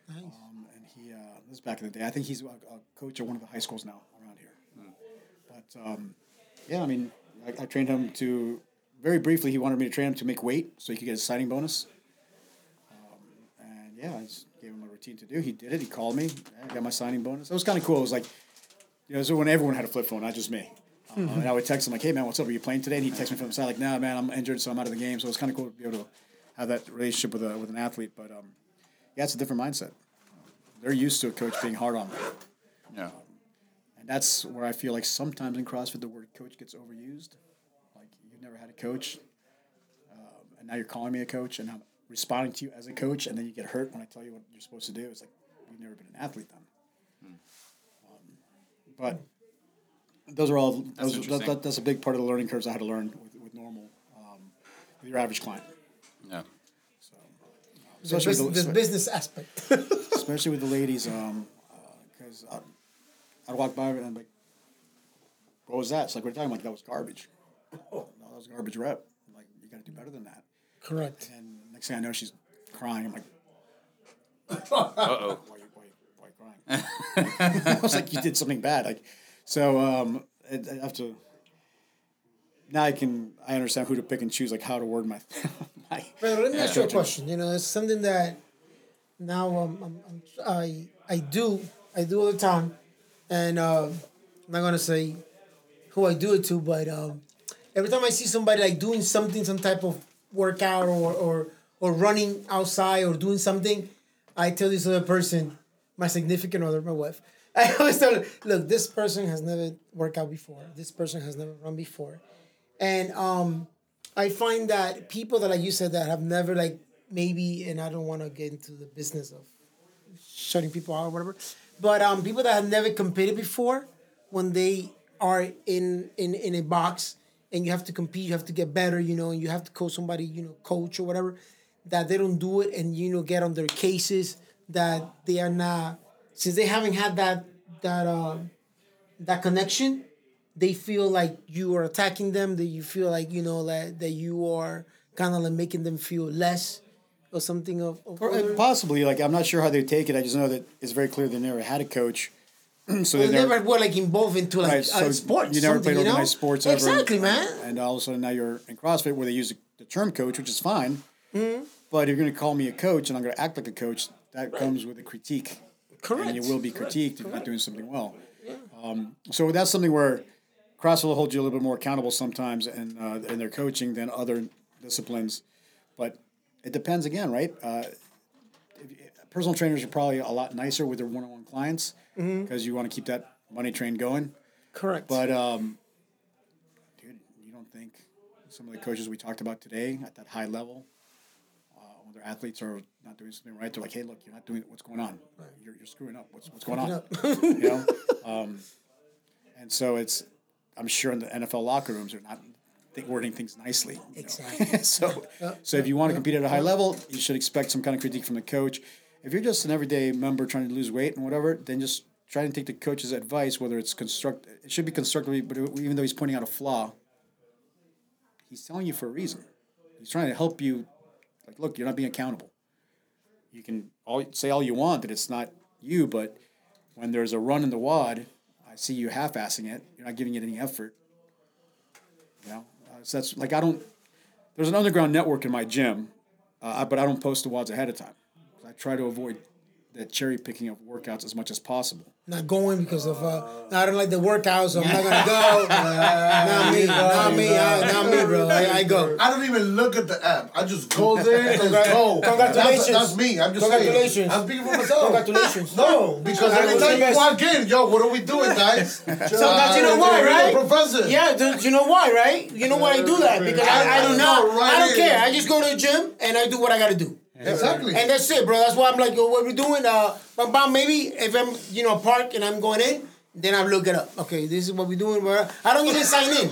Nice. Um, and he, uh, this is back in the day. I think he's a, a coach at one of the high schools now around here. But um, yeah, I mean, I, I trained him to very briefly. He wanted me to train him to make weight so he could get his signing bonus. Um, and yeah, I just gave him a routine to do. He did it. He called me. I got my signing bonus. It was kind of cool. It was like, you know, so when everyone had a flip phone, not just me. Uh, and I would text him like, "Hey man, what's up? Are you playing today?" And he'd text me from the side like, "Nah, man, I'm injured, so I'm out of the game." So it was kind of cool to be able to have that relationship with a with an athlete. But um, yeah, it's a different mindset. They're used to a coach being hard on them. Yeah. And that's where I feel like sometimes in CrossFit the word coach gets overused. Like you've never had a coach, um, and now you're calling me a coach, and I'm responding to you as a coach, and then you get hurt when I tell you what you're supposed to do. It's like you've never been an athlete then. Um, but those are all those, that, that, that's a big part of the learning curves I had to learn with, with normal um, with your average client. Yeah. The, Especially bus- with the- the business aspect. especially with the ladies, um, because I'd, I'd walk by and I'm like, "What was that?" It's like, "What are talking about?" That was garbage. Oh, no, that was a garbage rep. I'm like, you got to do better than that. Correct. And next thing I know, she's crying. I'm like, Uh oh. "Why, you- why, you- why you crying?" I was like, "You did something bad." Like, so um, I, have to. Now I can I understand who to pick and choose, like how to word my. my But let me ask you a question. You know, it's something that now um, I'm, I'm, I I do I do all the time, and uh, I'm not gonna say who I do it to, but um, every time I see somebody like doing something, some type of workout or or or running outside or doing something, I tell this other person, my significant other, my wife. I always tell look, this person has never worked out before. This person has never run before, and um, I find that people that like you said that have never like maybe, and I don't want to get into the business of shutting people out or whatever, but um, people that have never competed before, when they are in in in a box and you have to compete, you have to get better, you know, and you have to coach somebody, you know, coach or whatever, that they don't do it and you know get on their cases that they are not since they haven't had that that uh, that connection they feel like you are attacking them that you feel like you know that, that you are kind of like making them feel less or something of, of Or, uh, possibly, like I'm not sure how they take it. I just know that it's very clear they never had a coach, so they they never were like involved into like Right, uh, sports You never played you know? organized sports ever. exactly man And all of a sudden now you're in CrossFit where they use the, term coach, which is fine. Mm-hmm. But you're going to call me a coach and I'm going to act like a coach. That comes with a critique. Correct And you will be critiqued if you're not doing something well. Um, so that's something where CrossFit will hold you a little bit more accountable sometimes in, uh, in their coaching than other disciplines. But it depends again, right? Uh, personal trainers are probably a lot nicer with their one-on-one clients because Mm-hmm. you want to keep that money train going. correct But um, dude, you don't think some of the coaches we talked about today at that high level, uh, when their athletes are not doing something right, they're like, "Hey, look, you're not doing what's going on. You're, you're screwing up. What's what's going on?" you know. Um, and so it's, I'm sure in the NFL locker rooms they're not think, wording things nicely. you know. Exactly. so, so if you want to compete at a high level, you should expect some kind of critique from the coach. If you're just an everyday member trying to lose weight and whatever, then just try and take the coach's advice, whether it's construct. It should be constructively, but even though he's pointing out a flaw, he's telling you for a reason. He's trying to help you. Like, look, you're not being accountable. You can all say all you want that it's not you, but when there's a run in the WOD, I see you half-assing it. You're not giving it any effort. You know, uh, so that's like I don't. There's an underground network in my gym, uh, but I don't post the WODs ahead of time. I try to avoid that cherry picking of workouts as much as possible. Not going because of uh, I don't like the workouts, so I'm not gonna go. not me, not me, I, not me, bro. I, I go. I don't even look at the app. I just go there and go. Congratulations. That's, that's me. I'm just Congratulations. saying. I'm speaking for myself. Congratulations. No, because every time you walk in, yo, what are we doing, guys? So that you know why, right? Professor. Yeah, do you know why, right? You know why I do that because I, I do not. Right I don't in. care. I just go to the gym and I do what I gotta do. Exactly. And that's it, bro. That's why I'm like, yo, what we doing? Uh, but, but maybe if I'm, you know, park and I'm going in, then I look it up. Okay, this is what we're doing. Bro. I don't even sign in.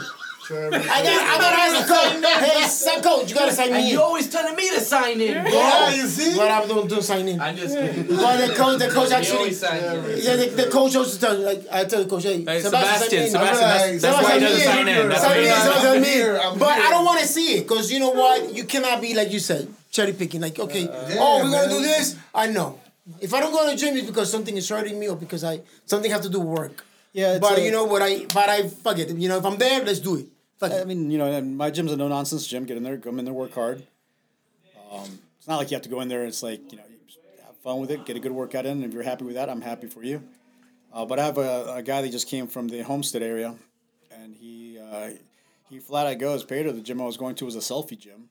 I got, I got to ask the coach. Hey, son, coach, you gotta sign And me in. you always telling me to sign in, bro. yeah, you see? But I don't do sign in. I'm just kidding. But the coach, the coach actually, always sign in. yeah, the, the coach also tells me, like, I tell the coach, hey, Hey, Sebastian, Sebastian, sign. Sebastian, that's, that's why he doesn't sign in. That's Sign why he in, doesn't. sign me in. I'm But I don't want to see it because you know what? You cannot be like you said, cherry picking. Like, okay, uh, oh, we're gonna do this. I know. If I don't go to the gym, it's because something is hurting me or because I something have to do with work. Yeah, but a- you know what? I but I fuck it. You know, if I'm there, let's do it. Fuck I mean, you know, my gym's a no nonsense gym. Get in there, come in there, work hard. Um, it's not like you have to go in there. It's like you know, you have fun with it, get a good workout in. If you're happy with that, I'm happy for you. Uh, but I have a, a guy that just came from the Homestead area, and he uh, he flat out goes, Pedro, the gym I was going to was a selfie gym,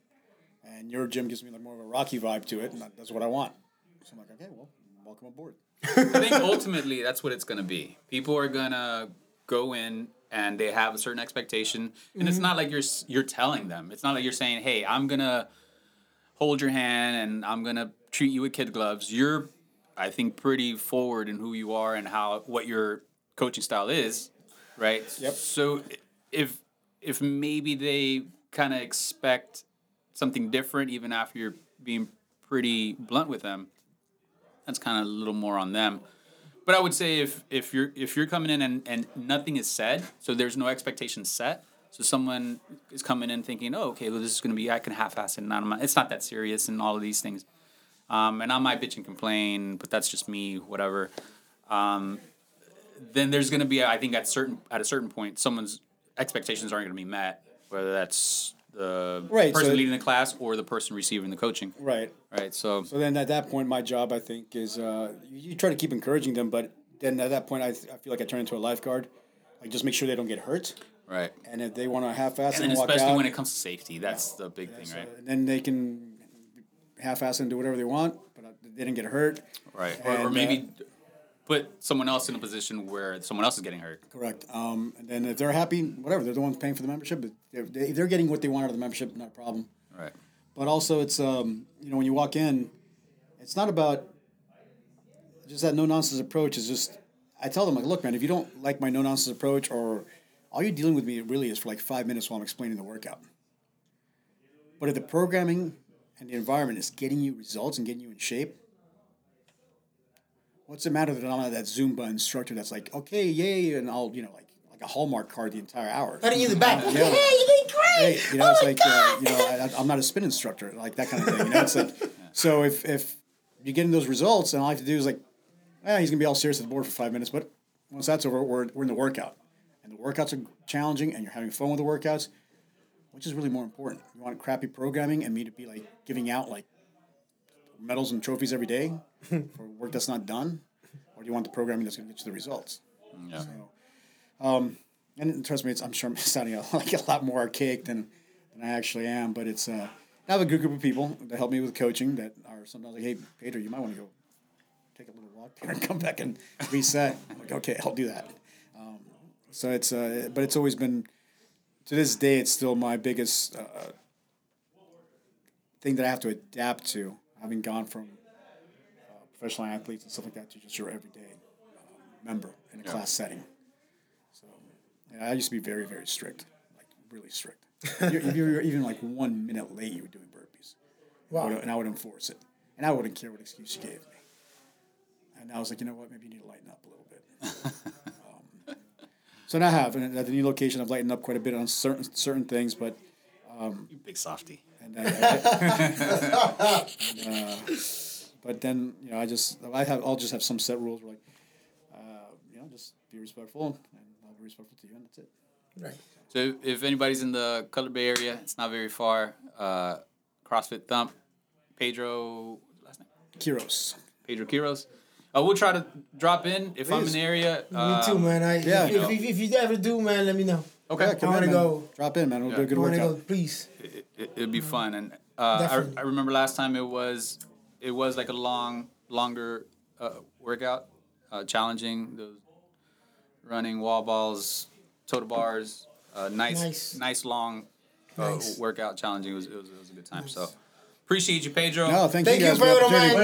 and your gym gives me like more of a Rocky vibe to it, and that's what I want. So I'm like, okay, well, welcome aboard. I think ultimately that's what it's gonna be. People are gonna go in and they have a certain expectation, and it's mm-hmm. not like you're you're telling them. It's not like you're saying, "Hey, I'm gonna hold your hand and I'm gonna treat you with kid gloves." You're, I think, pretty forward in who you are and how what your coaching style is, right? Yep. So if if maybe they kind of expect something different, even after you're being pretty blunt with them, that's kind of a little more on them. But I would say if if you're if you're coming in and, and nothing is said, so there's no expectation set. So someone is coming in thinking, oh, okay, well, this is gonna be I can half-ass it, and not, it's not that serious, and all of these things. Um, and I might bitch and complain, but that's just me, whatever. Um, then there's gonna be, I think, at certain at a certain point, someone's expectations aren't gonna be met, whether that's the Right, person so- leading the class or the person receiving the coaching. Right. Right. So So then at that point, my job, I think, is uh, you, you try to keep encouraging them, but then at that point, I, I feel like I turn into a lifeguard. I just make sure they don't get hurt. right. And if they want to half-ass And and, then walk especially out, when it comes to safety, that's the big thing, right? And then they can half-ass and do whatever they want, but they didn't get hurt. Right. Or, or And, uh, maybe put someone else in a position where someone else is getting hurt. Correct. Um, and then if they're happy, whatever, they're the ones paying for the membership. But if they, they're getting what they want out of the membership, not a problem. Right. But also, it's um, you know when you walk in, it's not about just that no nonsense approach. Is just I tell them like, look, man, if you don't like my no nonsense approach, or all you're dealing with me really is for like five minutes while I'm explaining the workout. But if the programming and the environment is getting you results and getting you in shape, what's the matter that I'm not that Zumba instructor that's like, okay, yay, and I'll you know like like a Hallmark card the entire hour. Patting you in the back. Yeah. You did great. Hey, you know, oh it's my like God. uh, you know, I, I'm not a spin instructor, like that kind of thing. You know, it's like so if if you're getting those results, and all I have to do is like, eh, he's gonna be all serious at the board for five minutes, but once that's over, we're we're in the workout, and the workouts are challenging, and you're having fun with the workouts, which is really more important. You want crappy programming and me to be like giving out like medals and trophies every day for work that's not done, or do you want the programming that's gonna get you the results? Yeah. and trust me, it's, I'm sure I'm sounding like a lot more archaic than, than I actually am. But it's uh, I have a good group of people that help me with coaching that are sometimes like, hey, Pedro, you might want to go take a little walk there and come back and reset. I'm like, okay, I'll do that. Um, so it's uh, but it's always been to this day, it's still my biggest uh, thing that I have to adapt to, having gone from uh, professional athletes and stuff like that to just your everyday uh, member in a class setting. So yeah, I used to be very, very strict, like really strict. If you were even like one minute late, you were doing burpees. I would- and I would enforce it. And I wouldn't care what excuse you gave me. And I was like, you know what, maybe you need to lighten up a little bit. um, so now I have, and at the new location, I've lightened up quite a bit on certain certain things, but You big softy. And, uh, and, uh, but then you know I just I have I'll just have some set rules where like uh, you know just be respectful and I'll be respectful to you and that's it. Right. So if, if anybody's in the Cutler Bay area, it's not very far. Uh, CrossFit Thump, Pedro, last name Quiros. Pedro Quiros. Uh, we'll try to drop in if I'm in the area. me Uh, too, man. I, yeah. if, if, if you ever do, man, let me know. Okay. Yeah, come I wanna go. Drop in, man. We'll do a Yeah. good I want to workout. go, please. It, it, it'd be fun. And uh, I, I remember last time it was it was like a long, longer uh, workout, uh, challenging those running wall balls, total bars, uh, nice, Nice. nice, long uh, Nice. workout, challenging. It was, it was it was a good time. So appreciate you, Pedro. No, thank, Thank you you, guys for the Pedro, man.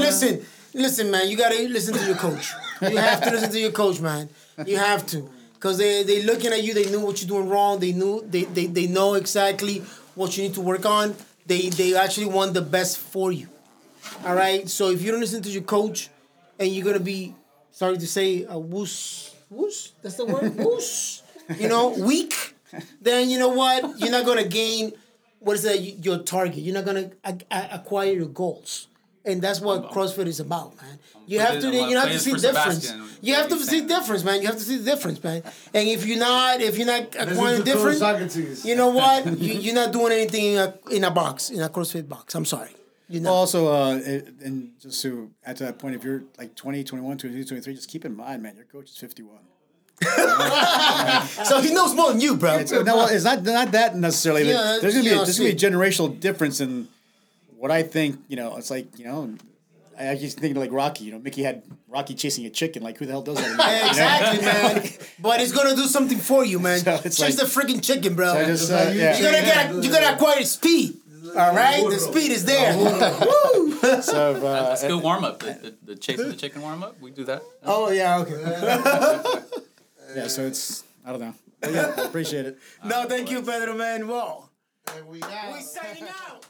Listen, listen, man. You gotta listen to your coach. You have to listen to your coach, man. You have to, cause they they looking at you. They knew what you're doing wrong. They knew they they, they know exactly what you need to work on. They they actually want the best for you. All right. So if you don't listen to your coach, and you're gonna be sorry to say a woos woos. That's the word woos. You know, weak. Then you know what? You're not gonna gain. What is that? Your target. You're not gonna acquire your goals. And that's what CrossFit is about, man. You have to, you have to see difference. Sebastian. You have to see difference, man. You have to see the difference, man. And if you're not, if you're not Listen acquiring to Coach different, Socrates. you know what? you, you're not doing anything in a, in a box, in a CrossFit box. I'm sorry. You're not. Well, also, uh, and just to add to that point, if you're like 20, 21, 22, 23, just keep in mind, man, your coach is 51. so he knows more than you, bro. It's, no, well, it's not not that necessarily. Yeah, there's gonna be yeah, a, there's gonna be a generational difference in what I think. You know, it's like you know, I I just think like Rocky. You know, Mickey had Rocky chasing a chicken. Like who the hell does that? anymore? Yeah, exactly, man. But it's gonna do something for you, man. So it's Chase like- the freaking chicken, bro. I just, Just uh, you yeah. you gotta get, you gotta acquire speed. All right, the speed is there. So, uh, That's a good warm up. The, the, the chasing the chicken warm up. We do that. Oh yeah, okay. yeah, so it's I don't know. But yeah, appreciate it. no, thank you, Pedro, man. Whoa. And we got. We signing out.